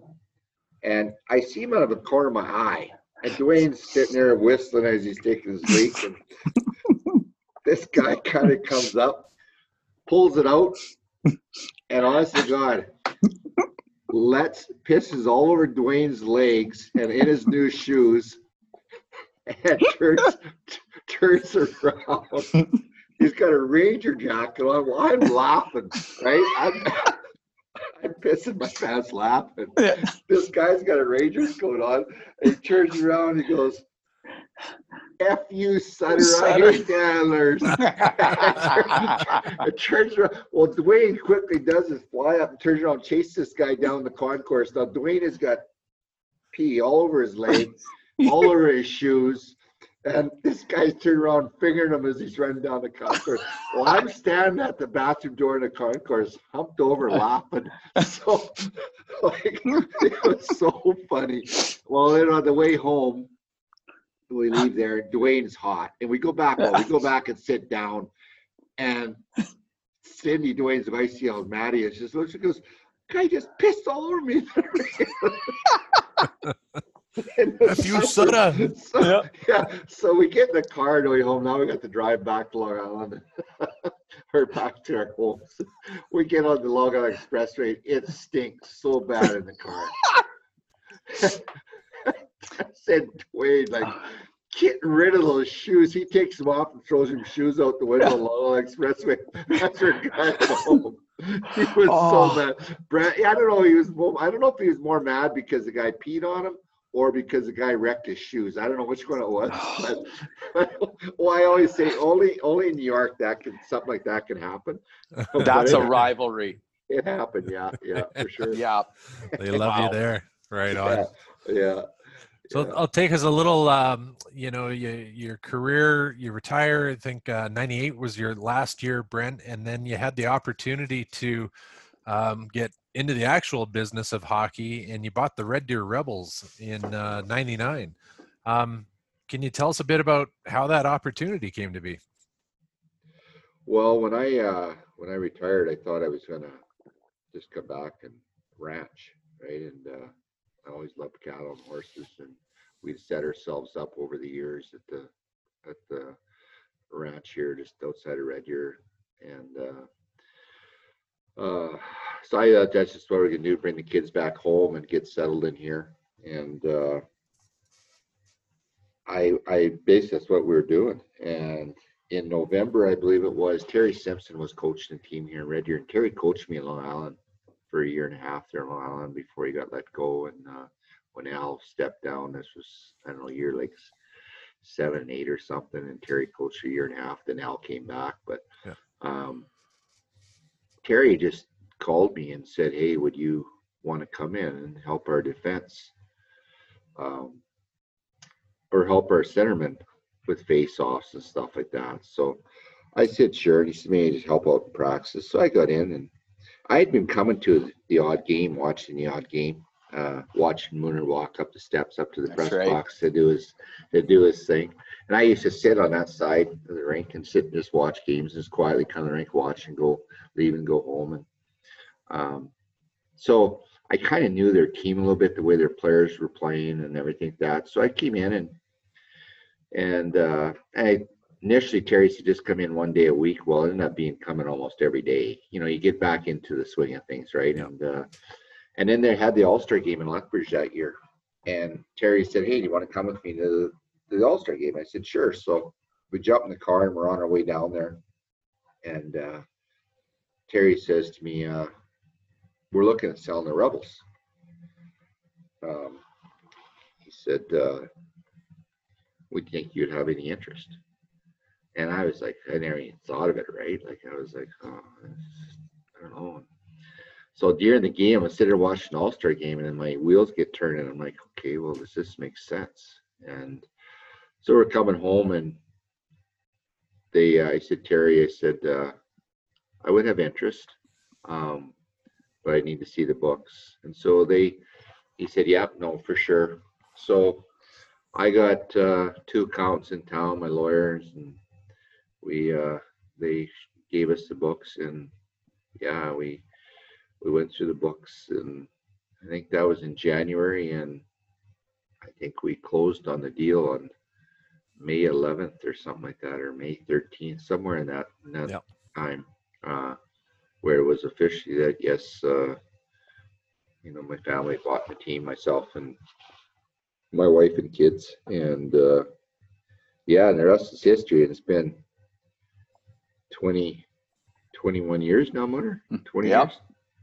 and I see him out of the corner of my eye. And Duane's sitting there whistling as he's taking his leak. And this guy kind of comes up, pulls it out, and honest to God, lets pisses all over Duane's legs and in his new shoes, and turns turns around. He's got a ranger jacket on. Well, I'm laughing, right? I'm, I'm pissing my pants laughing. Yeah. This guy's got a Rangers coat on. And he turns around and he goes, F you, Sutter, Sutter. I hate it turns around. Well, Duane quickly does is fly up and turns around, chases this guy down the concourse. Now, Duane has got pee all over his legs, all over his shoes. And this guy's turning around, fingering him as he's running down the concourse. well, I'm standing at the bathroom door in the concourse, humped over, laughing. So, like, it was so funny. Well, then on the way home, we uh, leave there. and Duane's hot, and we go back. Well, we go back and sit down, and Cindy, Duane's wife, see how Maddie is. Just looks. She goes, "Guy just pissed all over me." A few soda. So, yeah. yeah. So we get in the car going home. Now we got to drive back to Long Island. or back to our homes. We get on the Long Island Expressway. It stinks so bad in the car. I said Duane, like, getting rid of those shoes. He takes them off and throws his shoes out the window of the Expressway. That's our guy home. He was Oh. so mad. Brad, I don't know. He was. I don't know if he was more mad because the guy peed on him or because the guy wrecked his shoes. I don't know which one it was. But, well, I always say only only in New York that can something like that can happen. That's it, a rivalry. It happened. Yeah, yeah, for sure. Yeah. They love Wow. you there. Right on. yeah. yeah. So yeah. I'll take us a little, um, you know, you, your career, you retire, I think uh, 98 was your last year, Brent, and then you had the opportunity to um, get into the actual business of hockey and you bought the Red Deer Rebels in uh, 99. Um, can you tell us a bit about how that opportunity came to be? Well, when I uh, when I retired, I thought I was gonna just come back and ranch, right? And uh, I always loved cattle and horses, and we'd set ourselves up over the years at the at the ranch here, just outside of Red Deer, and uh, uh, so I uh, that's just what we're gonna do: bring the kids back home and get settled in here, and uh, I I basically that's what we were doing, and in November, I believe it was, Terry Simpson was coaching the team here in Red Deer, and Terry coached me in Long Island for a year and a half there in Long Island before he got let go. And uh, when Al stepped down, this was I don't know, year like s- seven, eight or something, and Terry coached for a year and a half. Then Al came back, but Yeah. um, Terry just called me and said, "Hey, would you want to come in and help our defense?" Um, or help our centermen with face-offs and stuff like that. So I said, sure. And he said, maybe just help out in practice. So I got in and I had been coming to the odd game, watching the odd game, uh, watching Mooner walk up the steps up to the That's press right. box to do his to do his thing. And I used to sit on that side of the rink and sit and just watch games, just quietly come to the rink, watch and go, leave and go home. And um, so I kind of knew their team a little bit, the way their players were playing and everything like that. So I came in and and uh, I initially Terry said just come in one day a week. Well, it ended up being coming almost every day. You know, you get back into the swing of things, right? Yeah. And uh, and then they had the All Star game in Lethbridge that year, and Terry said, "Hey, do you want to come with me to the, the All Star game?" I said, "Sure." So we jump in the car and we're on our way down there, and uh, Terry says to me, uh, "We're looking at selling the Rebels." Um, he said, uh, "Would you think you'd have any interest?" And I was like, I never even thought of it, right? Like I was like, oh, I don't know. So during the game, I'm sitting there watching All Star game, and then my wheels get turned, and I'm like, okay, well, does this make sense? And so we're coming home, and they, uh, I said, Terry, I said, uh, I would have interest, um, but I need to see the books. And so they, he said, yep, no, for sure. So I got uh, two accountants in town, my lawyers, and we uh, they gave us the books, and yeah, we we went through the books, and I think that was in January, and I think we closed on the deal on May 11th or something like that, or May 13th, somewhere in that in that Yep. time, uh, where it was officially that yes, uh, you know, my family bought the team, myself and my wife and kids, and uh, yeah, and the rest is history. And it's been 20, 21 years now, Mutter. Twenty Yep. years.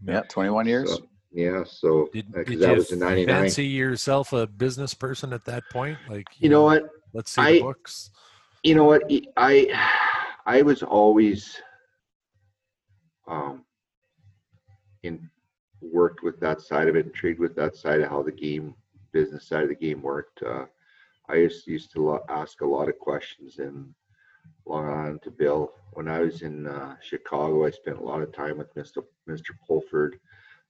Yeah. 21 years. So, yeah, so Did, because did that was in '99. fancy yourself a business person at that point? Like, You know what? Let's see I- the books. you know what I I was always um in worked with that side of it intrigued with that side of how the game business side of the game worked uh i used, used to lo- ask a lot of questions in long island to bill when i was in uh, chicago i spent a lot of time with mr mr pulford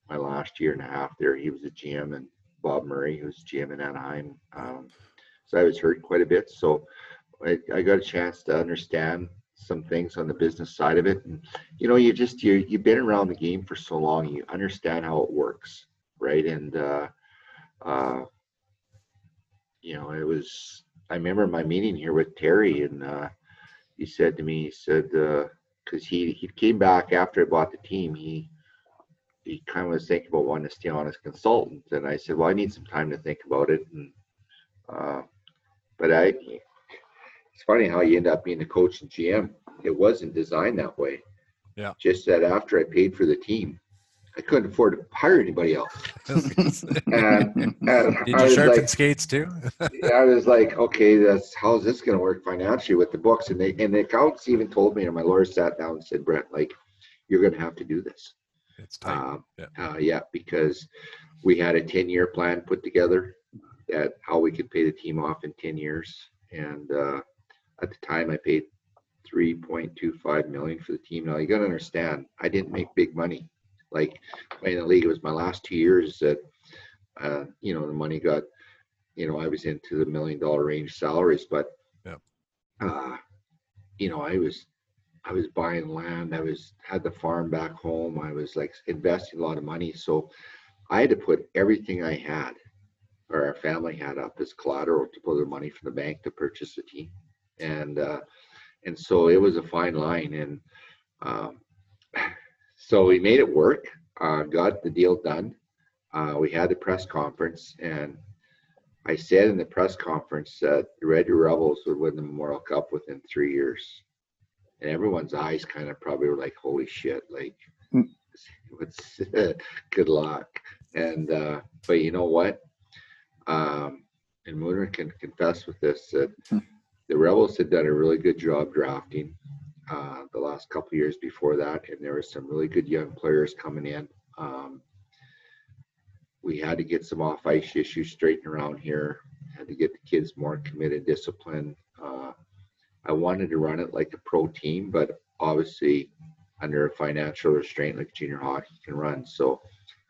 my last year and a half there he was a gm and bob murray who was gm in anaheim um, so i was hurt quite a bit so I, I got a chance to understand some things on the business side of it. And, you know, you just, you, you've been around the game for so long, you understand how it works. Right. And, uh, uh, you know, it was. I remember my meeting here with Terry, and uh, he said to me, he said, because uh, he he came back after I bought the team, he he kind of was thinking about wanting to stay on as consultant, and I said, well, I need some time to think about it, and uh, but I, it's funny how you end up being the coach and GM. It wasn't designed that way. Yeah. Just that after I paid for the team, I couldn't afford to hire anybody else. and, and Did you sharpen like, skates too? I was like, okay, that's how's this going to work financially with the books? And they and the accountants even told me, and my lawyer sat down and said, Brent, like, you're going to have to do this. It's tight. Uh, yeah. Uh, yeah, because we had a 10 year plan put together at how we could pay the team off in 10 years. And uh, at the time, I paid 3.25 million for the team. Now you got to understand, I didn't make big money. Like playing the league, it was my last two years that uh, you know the money got. You know, I was into the million dollar range salaries, but yeah. uh, you know, I was I was buying land. I was had the farm back home. I was like investing a lot of money, so I had to put everything I had or our family had up as collateral to pull their money from the bank to purchase the team, and uh, and so it was a fine line, and um, so we made it work. Uh, got the deal done. Uh, we had the press conference, and I said in the press conference that the Red Deer Rebels would win the Memorial Cup within three years, and everyone's eyes kind of probably were like, "Holy shit!" Like, mm. what's good luck. And uh, but you know what? um, and Mooner can confess with this that hmm. the Rebels had done a really good job drafting uh, the last couple years before that, and there were some really good young players coming in. Um, we had to get some off ice issues straightened around here. Had to get the kids more committed, disciplined. Uh, I wanted to run it like a pro team, but obviously under a financial restraint like junior hockey can run. So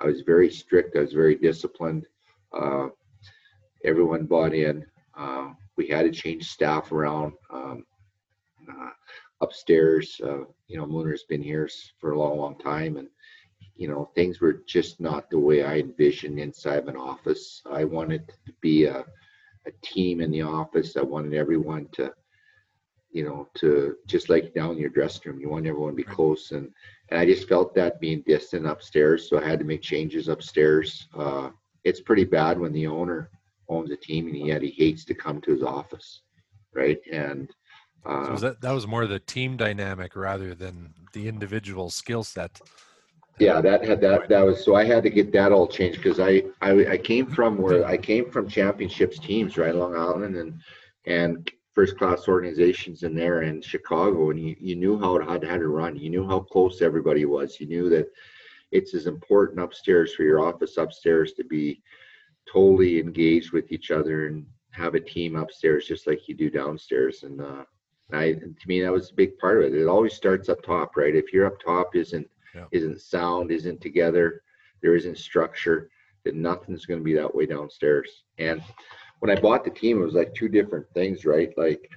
I was very strict. I was very disciplined. Uh, everyone bought in. Uh, we had to change staff around um, uh, upstairs. Uh, you know, Mooner's been here for a long, long time, and you know things were just not the way I envisioned inside an office. I wanted to be a, a team in the office. I wanted everyone to, you know, to just like down in your dressing room. You want everyone to be close, and and I just felt that being distant upstairs, so I had to make changes upstairs. Uh, it's pretty bad when the owner owns a team and yet he hates to come to his office, right? And uh, so that that was more the team dynamic rather than the individual skill set. Yeah, that had that that was so I had to get that all changed because I, I I came from where I came from championships teams right Long Island and and first class organizations in there in Chicago and you, you knew how it had, had to run. You knew how close everybody was. You knew that it's as important upstairs for your office upstairs to be totally engaged with each other and have a team upstairs just like you do downstairs. And uh, I, to me, that was a big part of it. It always starts up top, right? If you're up top isn't yeah. isn't sound, isn't together, there isn't structure, then nothing's going to be that way downstairs. And when I bought the team, it was like two different things, right? Like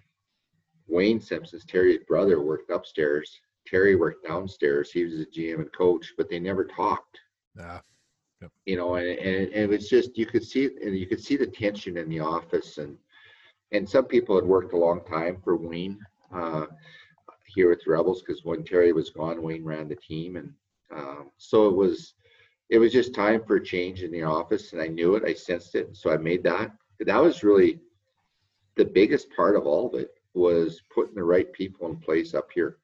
Wayne Simpson's Terry's brother worked upstairs. Terry worked downstairs. He was a GM and coach, but they never talked. Yeah. Yep. You know, and, and, and it was just you could see and you could see the tension in the office, and and some people had worked a long time for Wayne uh, here the Rebels because when Terry was gone, Wayne ran the team, and um, so it was it was just time for a change in the office, and I knew it, I sensed it, so I made that. That was really the biggest part of all of it was putting the right people in place up here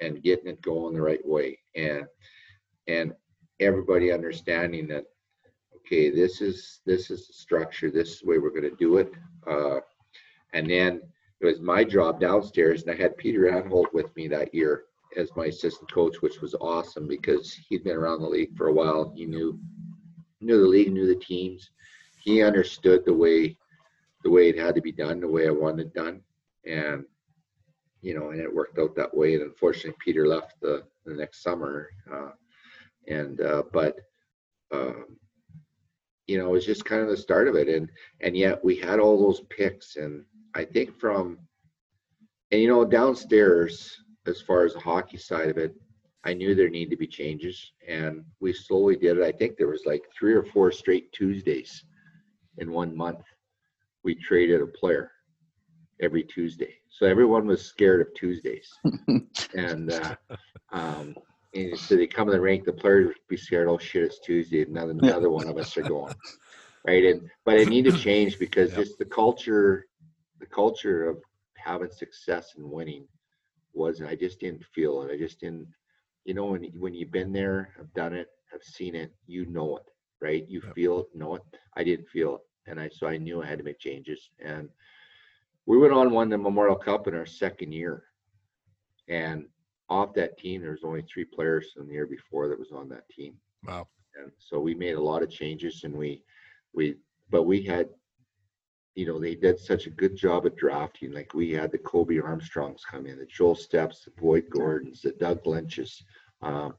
and getting it going the right way, and and everybody understanding that okay this is this is the structure this is the way we're going to do it uh, and then it was my job downstairs and i had peter anholt with me that year as my assistant coach which was awesome because he'd been around the league for a while. He knew knew the league knew the teams. He understood the way the way it had to be done the way i wanted it done. And you know and it worked out that way. And unfortunately peter left the, the next summer uh, and uh, but um, you know it was just kind of the start of it. And and yet we had all those picks and i think from and you know downstairs as far as the hockey side of it i knew there needed to be changes and we slowly did it i think there was like three or four straight tuesdays in one month we traded a player every Tuesday. So everyone was scared of Tuesdays. and uh, um, and so they come in the rink, the players would be scared, oh shit, it's Tuesday. Another another one of us are going. Right. And but it needed to change because Yep. just the culture the culture of having success and winning wasn't I just didn't feel it. I just didn't you know when when you've been there, I've done it, I've seen it, you know it, right? You Yep. feel it, know it. I didn't feel it. And I so I knew I had to make changes. And we went on won the Memorial Cup in our second year. And off that team, there was only three players from the year before that was on that team. Wow. And so we made a lot of changes and we, we, but we had, you know, they did such a good job at drafting. Like we had the Colby Armstrongs come in, the Joel Stepps, the Boyd Gordons, the Doug Lynches. Um,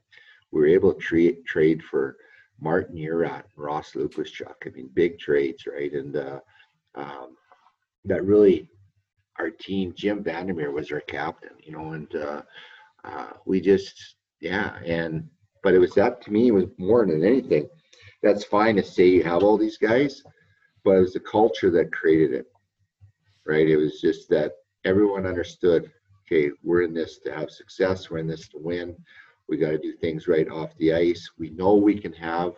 we were able to trade trade for Martin Erat and Ross Lupaschuk. I mean, big trades, right? And uh, um, that really, our team, Jim Vandermeer was our captain, you know, and uh, uh, we just, yeah, and but it was that to me was more than anything. That's fine to say you have all these guys, but it was the culture that created it, right? It was just that everyone understood. Okay, we're in this to have success. We're in this to win. We got to do things right off the ice. We know we can have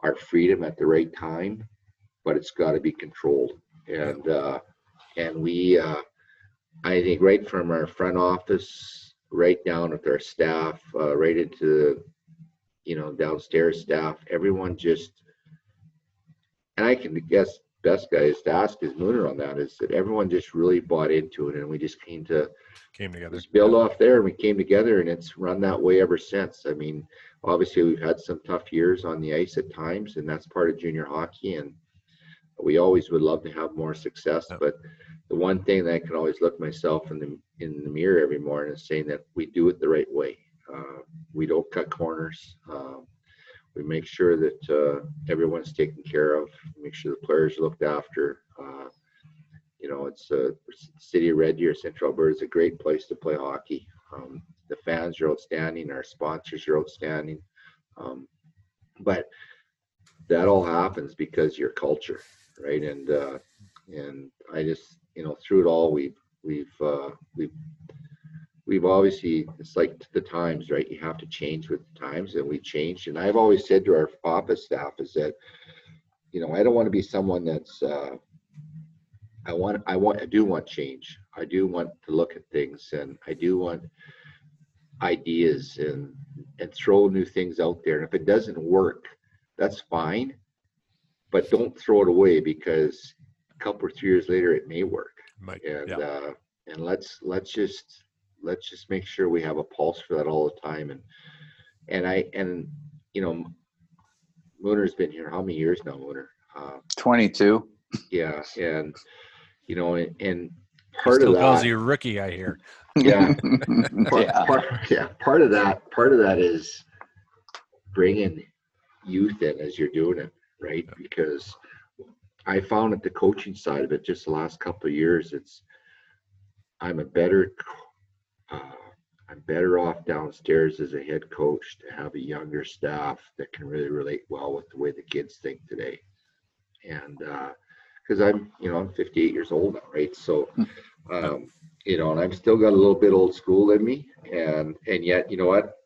our freedom at the right time, but it's got to be controlled. And uh, and we, uh, I think, right from our front office, right down with our staff, uh, right into you know downstairs staff, everyone just. And I can guess best guys to ask is Mooner on that is that everyone just really bought into it, and we just came to Came together. just build off there and we came together and it's run that way ever since. I mean, obviously we've had some tough years on the ice at times and that's part of junior hockey and we always would love to have more success, Yep. but the one thing that I can always look myself in the in the mirror every morning is saying that we do it the right way. Uh, we don't cut corners. Um, we make sure that uh, everyone's taken care of. Make sure the players are looked after. Uh, you know, it's uh, city of Red Deer, Central Alberta is a great place to play hockey. Um, the fans are outstanding. Our sponsors are outstanding. Um, but that all happens because your culture, right? And uh, and I just you know through it all we've we've uh, we've we've obviously it's like the times, right? You have to change with the times, and we changed. And I've always said to our office staff is that you know I don't want to be someone that's uh, I want I want I do want change. I do want to look at things and I do want ideas and and throw new things out there. And if it doesn't work, that's fine. But don't throw it away because a couple or three years later it may work. Mike. And Yeah. uh and let's let's just let's just make sure we have a pulse for that all the time. And and I and you know Mooner's been here how many years now, Mooner? Uh, 22. yeah, and you know, and, and He part still of calls that, you rookie, I hear. Yeah. part, yeah. part, yeah, part of that, part of that is bringing youth in as you're doing it, right? Because I found at the coaching side of it, just the last couple of years, it's I'm a better, co- uh, I'm better off downstairs as a head coach to have a younger staff that can really relate well with the way the kids think today, and because I'm, you know, I'm 58 years old now, right? So, um, you know, and I've still got a little bit old school in me, and and yet, you know what?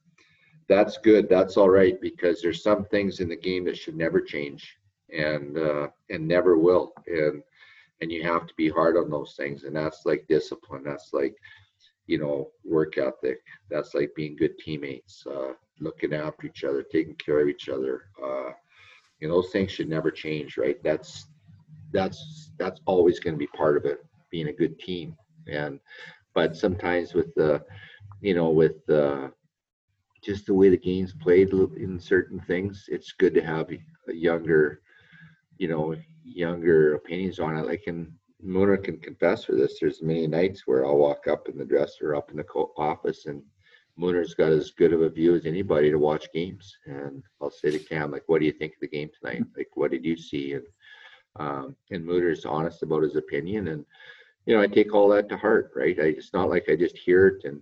That's good. That's all right because there's some things in the game that should never change, and uh, and never will, and and you have to be hard on those things, and that's like discipline. That's like, you know, work ethic. That's like being good teammates, uh, looking after each other, taking care of each other. Uh, you know, those things should never change, right? That's that's that's always going to be part of it, being a good team and but sometimes with the you know with uh just the way the game's played in certain things it's good to have a younger you know younger opinions on it like and Mooner can confess for this. There's many nights where i'll walk up in the dresser up in the co- office and Mooner's got as good of a view as anybody to watch games. And i'll say to cam like what do you think of the game tonight? Like what did you see? And um and Mooner's honest about his opinion. And you know, I take all that to heart, right? I, it's not like I just hear it and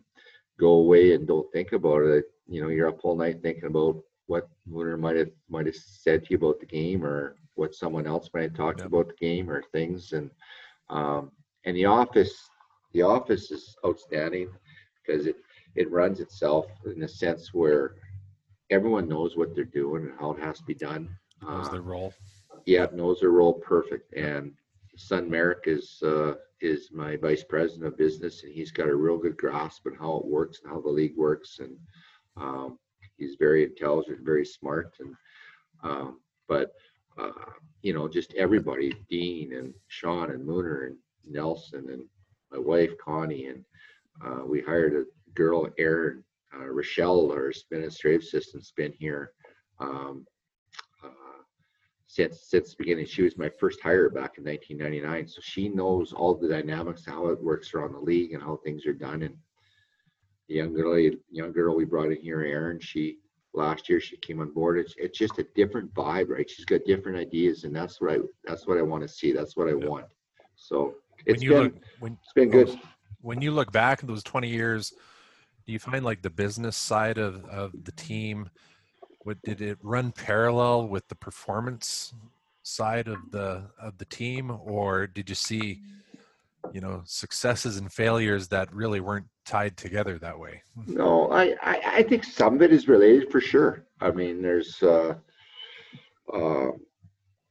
go away and don't think about it. You know, you're up all night thinking about what Mooner might have might have said to you about the game, or what someone else might have talked Yep. about the game or things. And um, and the office the office is outstanding because it it runs itself in a sense where everyone knows what they're doing and how it has to be done. Knows Uh, their role. yeah, knows their role perfect. And son Merrick is uh, is my vice president of business, and he's got a real good grasp on how it works and how the league works. And um, he's very intelligent, very smart. And um, but uh, you know, just everybody, Dean and Sean and Mooner and Nelson and my wife Connie, and uh, we hired a girl, Erin uh, Rochelle, our administrative assistant's been here. Um, uh, since since the beginning. She was my first hire back in 1999, so she knows all the dynamics, how it works around the league, and how things are done. And the young girl, young girl we brought in here, Erin, she last year she came on board. It's it's just a different vibe, right? She's got different ideas, and that's what I that's what I want to see. That's what I Yeah. want. So When it's you been look when it's been good. when you look back at those 20 years, do you find like the business side of, of the team, what did it run parallel with the performance side of the of the team, or did you see, you know, successes and failures that really weren't tied together that way? No, I, I, I think some of it is related for sure. I mean, there's, uh, uh,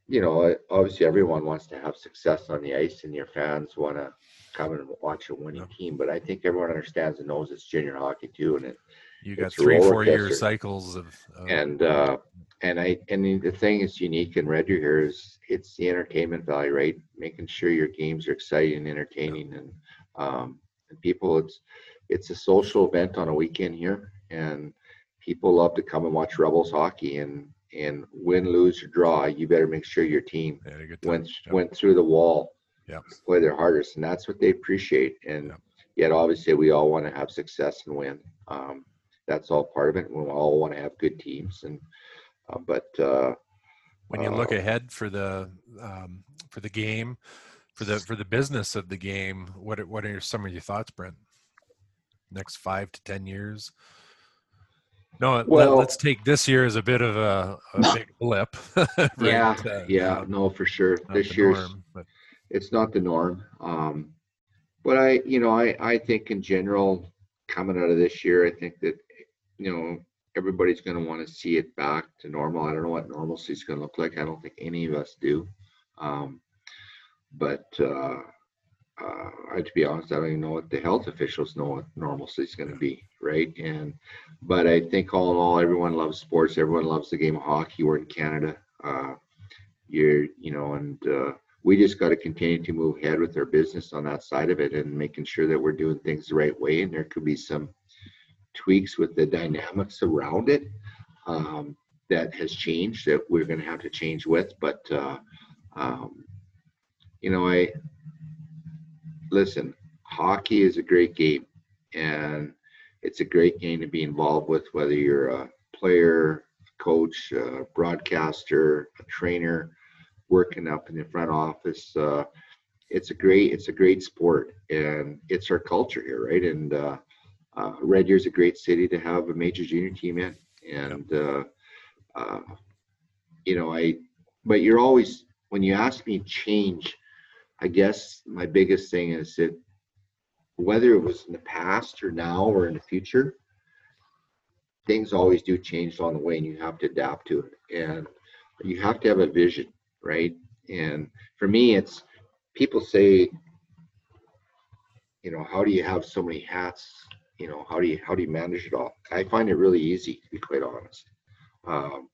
you know, obviously everyone wants to have success on the ice and your fans want to come and watch a winning Yeah. team. But I think everyone understands and knows it's junior hockey too. And it, You got three, four year cycles of, of and, uh, and I, and the- thing is unique in Red Deer here is it's the entertainment value, right? Making sure your games are exciting and entertaining and, um, and people, it's, it's a social event on a weekend here and people love to come and watch Rebels hockey and, and win, lose or draw, you better make sure your team they had a good time. went, Yep. went through the wall. Yep. Play their hardest and that's what they appreciate. And Yep. yet obviously we all want to have success and win. Um, that's all part of it. We all want to have good teams and, uh, but, uh, when you look uh, ahead for the um, for the game for the for the business of the game what are, what are some of your thoughts brent next five to ten years no let, Well- let's take this year as a bit of a, a big blip right? Yeah, Uh, yeah, no, for sure. not This year's, norm, it's not the norm. Um, but I, you know, I, I think in general, coming out of this year, I think that, you know, everybody's going to want to see it back to normal. I don't know what normalcy is going to look like. I don't think any of us do. Um, but, uh, uh, to be honest, I don't even know what the health officials know what normalcy is going to be, right? And, but I think all in all, everyone loves sports. Everyone loves the game of hockey. We're in Canada. Uh, you're, you know, and uh, we just got to continue to move ahead with our business on that side of it and making sure that we're doing things the right way. And there could be some tweaks with the dynamics around it um, that has changed that we're going to have to change with. But, uh, um, you know, I listen, hockey is a great game and it's a great game to be involved with, whether you're a player, coach, uh, broadcaster, a trainer, working up in the front office. Uh, it's a great, it's a great sport, and it's our culture here, right? And uh, uh, Red Deer's a great city to have a major junior team in, and uh, uh, you know, I. But you're always when you ask me change. I guess my biggest thing is that whether it was in the past or now or in the future, things always do change along the way and you have to adapt to it and you have to have a vision right and for me it's people say you know how do you have so many hats you know how do you how do you manage it all i find it really easy to be quite honest um,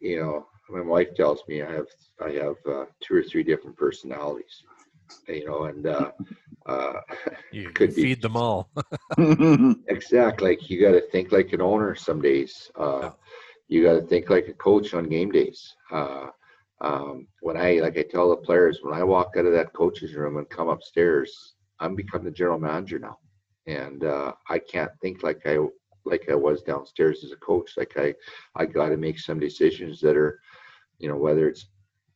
you know my wife tells me i have i have uh, two or three different personalities you know and uh, uh, you, could you be. feed them all Exactly. Like you got to think like an owner some days. Uh, Yeah. You got to think like a coach on game days. Uh, um, when I, like I tell the players, when I walk out of that coach's room and come upstairs, I'm become the general manager now, and uh, I can't think like I like I was downstairs as a coach. Like I, I got to make some decisions that are, you know, whether it's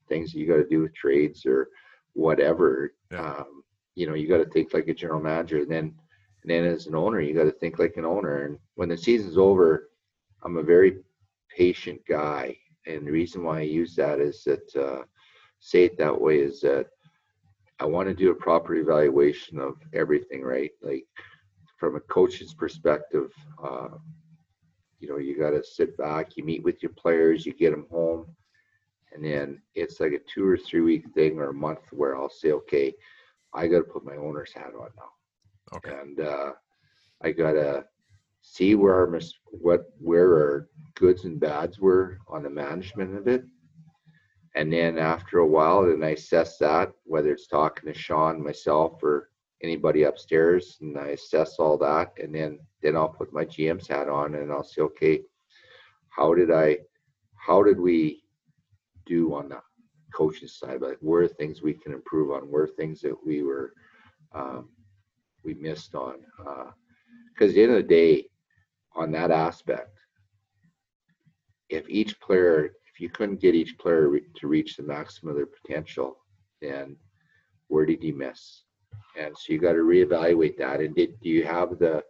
things that you got to do with trades or whatever. Yeah. Um, you know, you got to think like a general manager. And then and then as an owner, you got to think like an owner. And when the season's over, I'm a very patient guy. and the reason why I use that is that uh, say it that way is that I want to do a proper evaluation of everything, right? Like from a coach's perspective, uh, you know, you got to sit back, you meet with your players, you get them home, and then it's like a two or three week thing or a month where I'll say, okay, I got to put my owner's hat on now, Okay. and uh, I got to see where our mis- what where our goods and bads were on the management of it, and then after a while, then I assess that whether it's talking to Sean, myself, or anybody upstairs, and I assess all that, and then then I'll put my GM's hat on and I'll say, okay, how did I, how did we do on the coaching side? Like, where things we can improve on? Where things that we were, um, we missed on? Because at the end of the day, on that aspect, if each player, if you couldn't get each player re- to reach the maximum of their potential, then where did you miss? And so you got to reevaluate that. And did do you have the,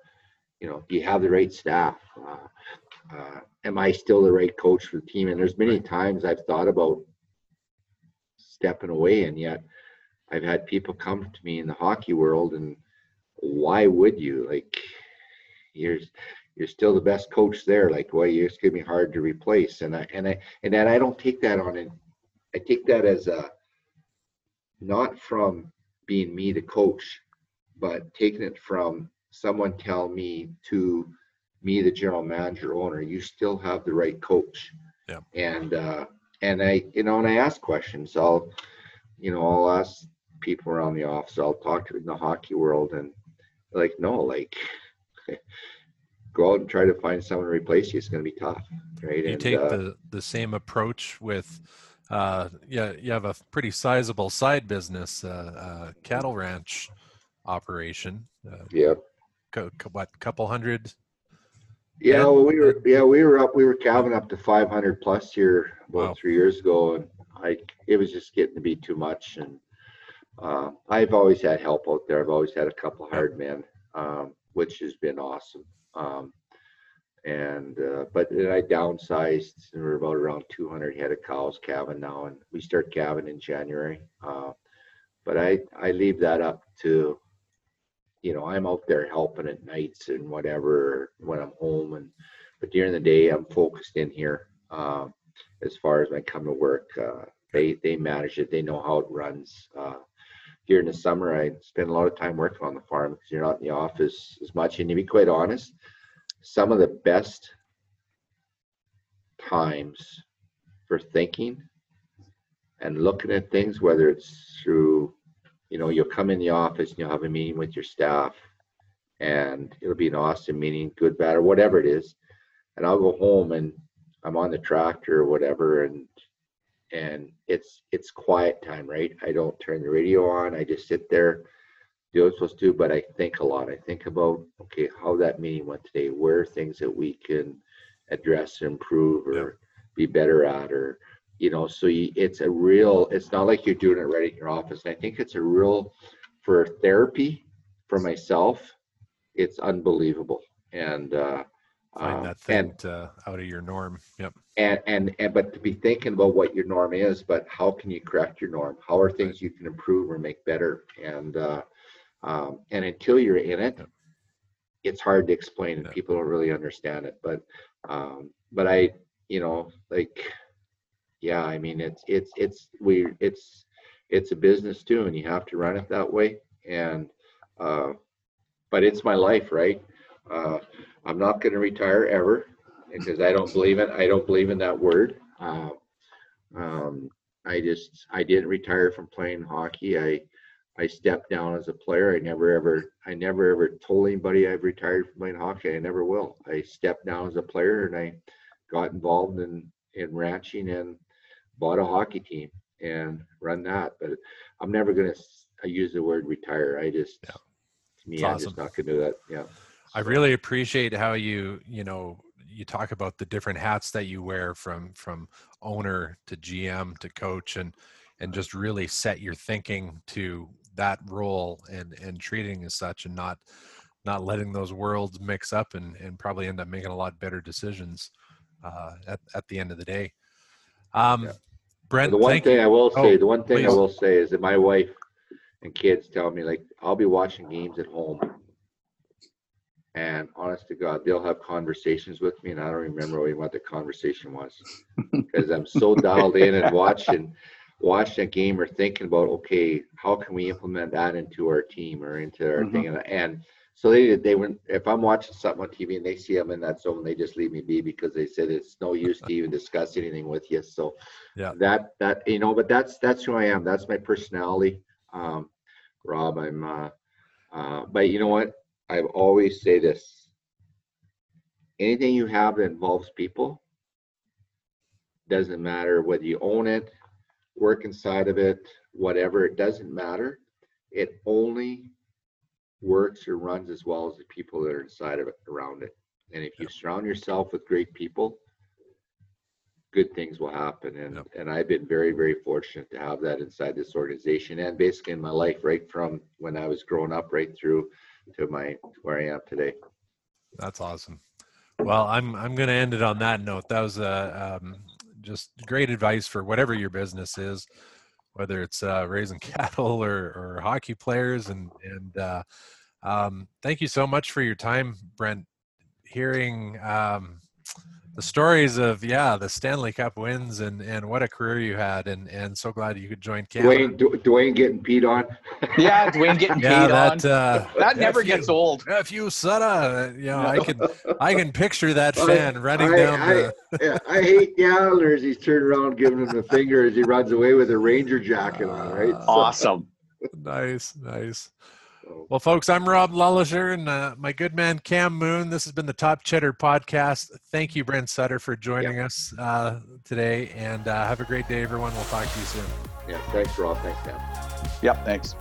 you know, do you have the right staff? Uh, uh, am I still the right coach for the team? And there's many times I've thought about stepping away, and yet I've had people come to me in the hockey world, and why would you? Like, you're you're still the best coach there. Like, well, you're just gonna be hard to replace. And I and I and then I don't take that on it. I take that as a not from being me the coach, but taking it from someone tell me to me, the general manager owner, you still have the right coach. Yeah. And uh and I, you know, and I ask questions. I'll, you know, I'll ask people around the office. I'll talk to in the hockey world, and like, no, like, go out and try to find someone to replace you. It's going to be tough, right? you and, take uh, the the same approach with uh yeah you have a pretty sizable side business uh, uh cattle ranch operation uh, yeah, co- co- what couple hundred yeah. Well, we were, yeah, we were up. We were calving up to 500 plus here about Wow. three years ago, and I, it was just getting to be too much. And uh, I've always had help out there. I've always had a couple hard men, um, which has been awesome. Um, and uh, but then I downsized. and We're about around 200 head of cows calving now, and we start calving in January. Uh, but I I leave that up to, you know, I'm out there helping at nights and whatever when I'm home, and but during the day I'm focused in here. Um, as far as when I come to work, uh, they they manage it. They know how it runs. Uh, during the summer, I spend a lot of time working on the farm because you're not in the office as much. And to be quite honest, some of the best times for thinking and looking at things, whether it's through, you know, you'll come in the office and you'll have a meeting with your staff and it'll be an awesome meeting, good, bad, or whatever it is. And I'll go home and I'm on the tractor or whatever and and it's it's quiet time, right? I don't turn the radio on. I just sit there, do what I'm supposed to but I think a lot. I think about okay, how that meeting went today, where are things that we can address, improve, or Yeah. be better at, or you know, so you, it's a real. It's not like you're doing it right in your office. And I think it's a real for therapy for myself. It's unbelievable, and uh, find uh, that and thing uh, out of your norm. Yep. And and and but to be thinking about what your norm is but how can you correct your norm? How are things you can improve or make better? And uh um and until you're in it Yep. it's hard to explain and Yeah. people don't really understand it. But um but i you know like yeah i mean it's it's it's we it's it's a business too and you have to run it that way. And uh but it's my life right? Uh i'm not going to retire ever because I don't believe it. I don't believe in that word. Uh, um, I just I didn't retire from playing hockey. I I stepped down as a player. I never ever I never ever told anybody I've retired from playing hockey. I never will. I stepped down as a player and I got involved in in ranching and bought a hockey team and run that. But I'm never gonna use the word retire. I just Yeah. to me It's I'm awesome. just not gonna do that. Yeah. I really appreciate how you, you know, you talk about the different hats that you wear from from owner to GM to coach and and just really set your thinking to that role and and treating as such and not not letting those worlds mix up and and probably end up making a lot better decisions uh, at at the end of the day. Um, Yeah. Brent, the one thing you. I will say, Oh, the one thing please. I will say is that my wife and kids tell me like I'll be watching games at home, and honest to God, they'll have conversations with me, and I don't remember what the conversation was because I'm so dialed in and watching watching a game or thinking about okay, how can we implement that into our team or into our Mhm. thing, and, and so they they went if I'm watching something on TV and they see I'm in that zone, they just leave me be because they said it's no use to even discuss anything with you. So Yeah. that that you know, but that's that's who I am. That's my personality. Um, Rob, I'm uh, uh, but you know what? I always say this. Anything you have that involves people doesn't matter whether you own it, work inside of it, whatever, it doesn't matter. It only works or runs as well as the people that are inside of it around it. And if you surround yourself with great people, good things will happen. And Yep. and I've been very, very fortunate to have that inside this organization and basically in my life, right from when I was growing up right through to my where I am today. That's awesome. Well, I'm I'm going to end it on that note. That was uh, um, just great advice for whatever your business is, whether it's uh, raising cattle or, or hockey players. And and uh, um, thank you so much for your time, Brent. Hearing um, the stories of yeah the Stanley Cup wins and and what a career you had, and and so glad you could join Canada. Duane Du- Duane getting peed on. Yeah, Duane getting yeah, paid on. that uh, That never you- gets old. If you son of, you know, I can I can picture that I- fan running I- down I- the. yeah, I hate the Islanders. He's turning around giving him the finger as he runs away with a Ranger jacket on, right? So- Awesome. Nice, nice. So- Well, folks, I'm Rob Lullisher and uh, my good man Cam Moon. This has been the Top Cheddar podcast. Thank you, Brent Sutter, for joining us uh, today. And uh, have a great day, everyone. We'll talk to you soon. yeah, thanks, Rob. Thanks, Sam. Yep, thanks.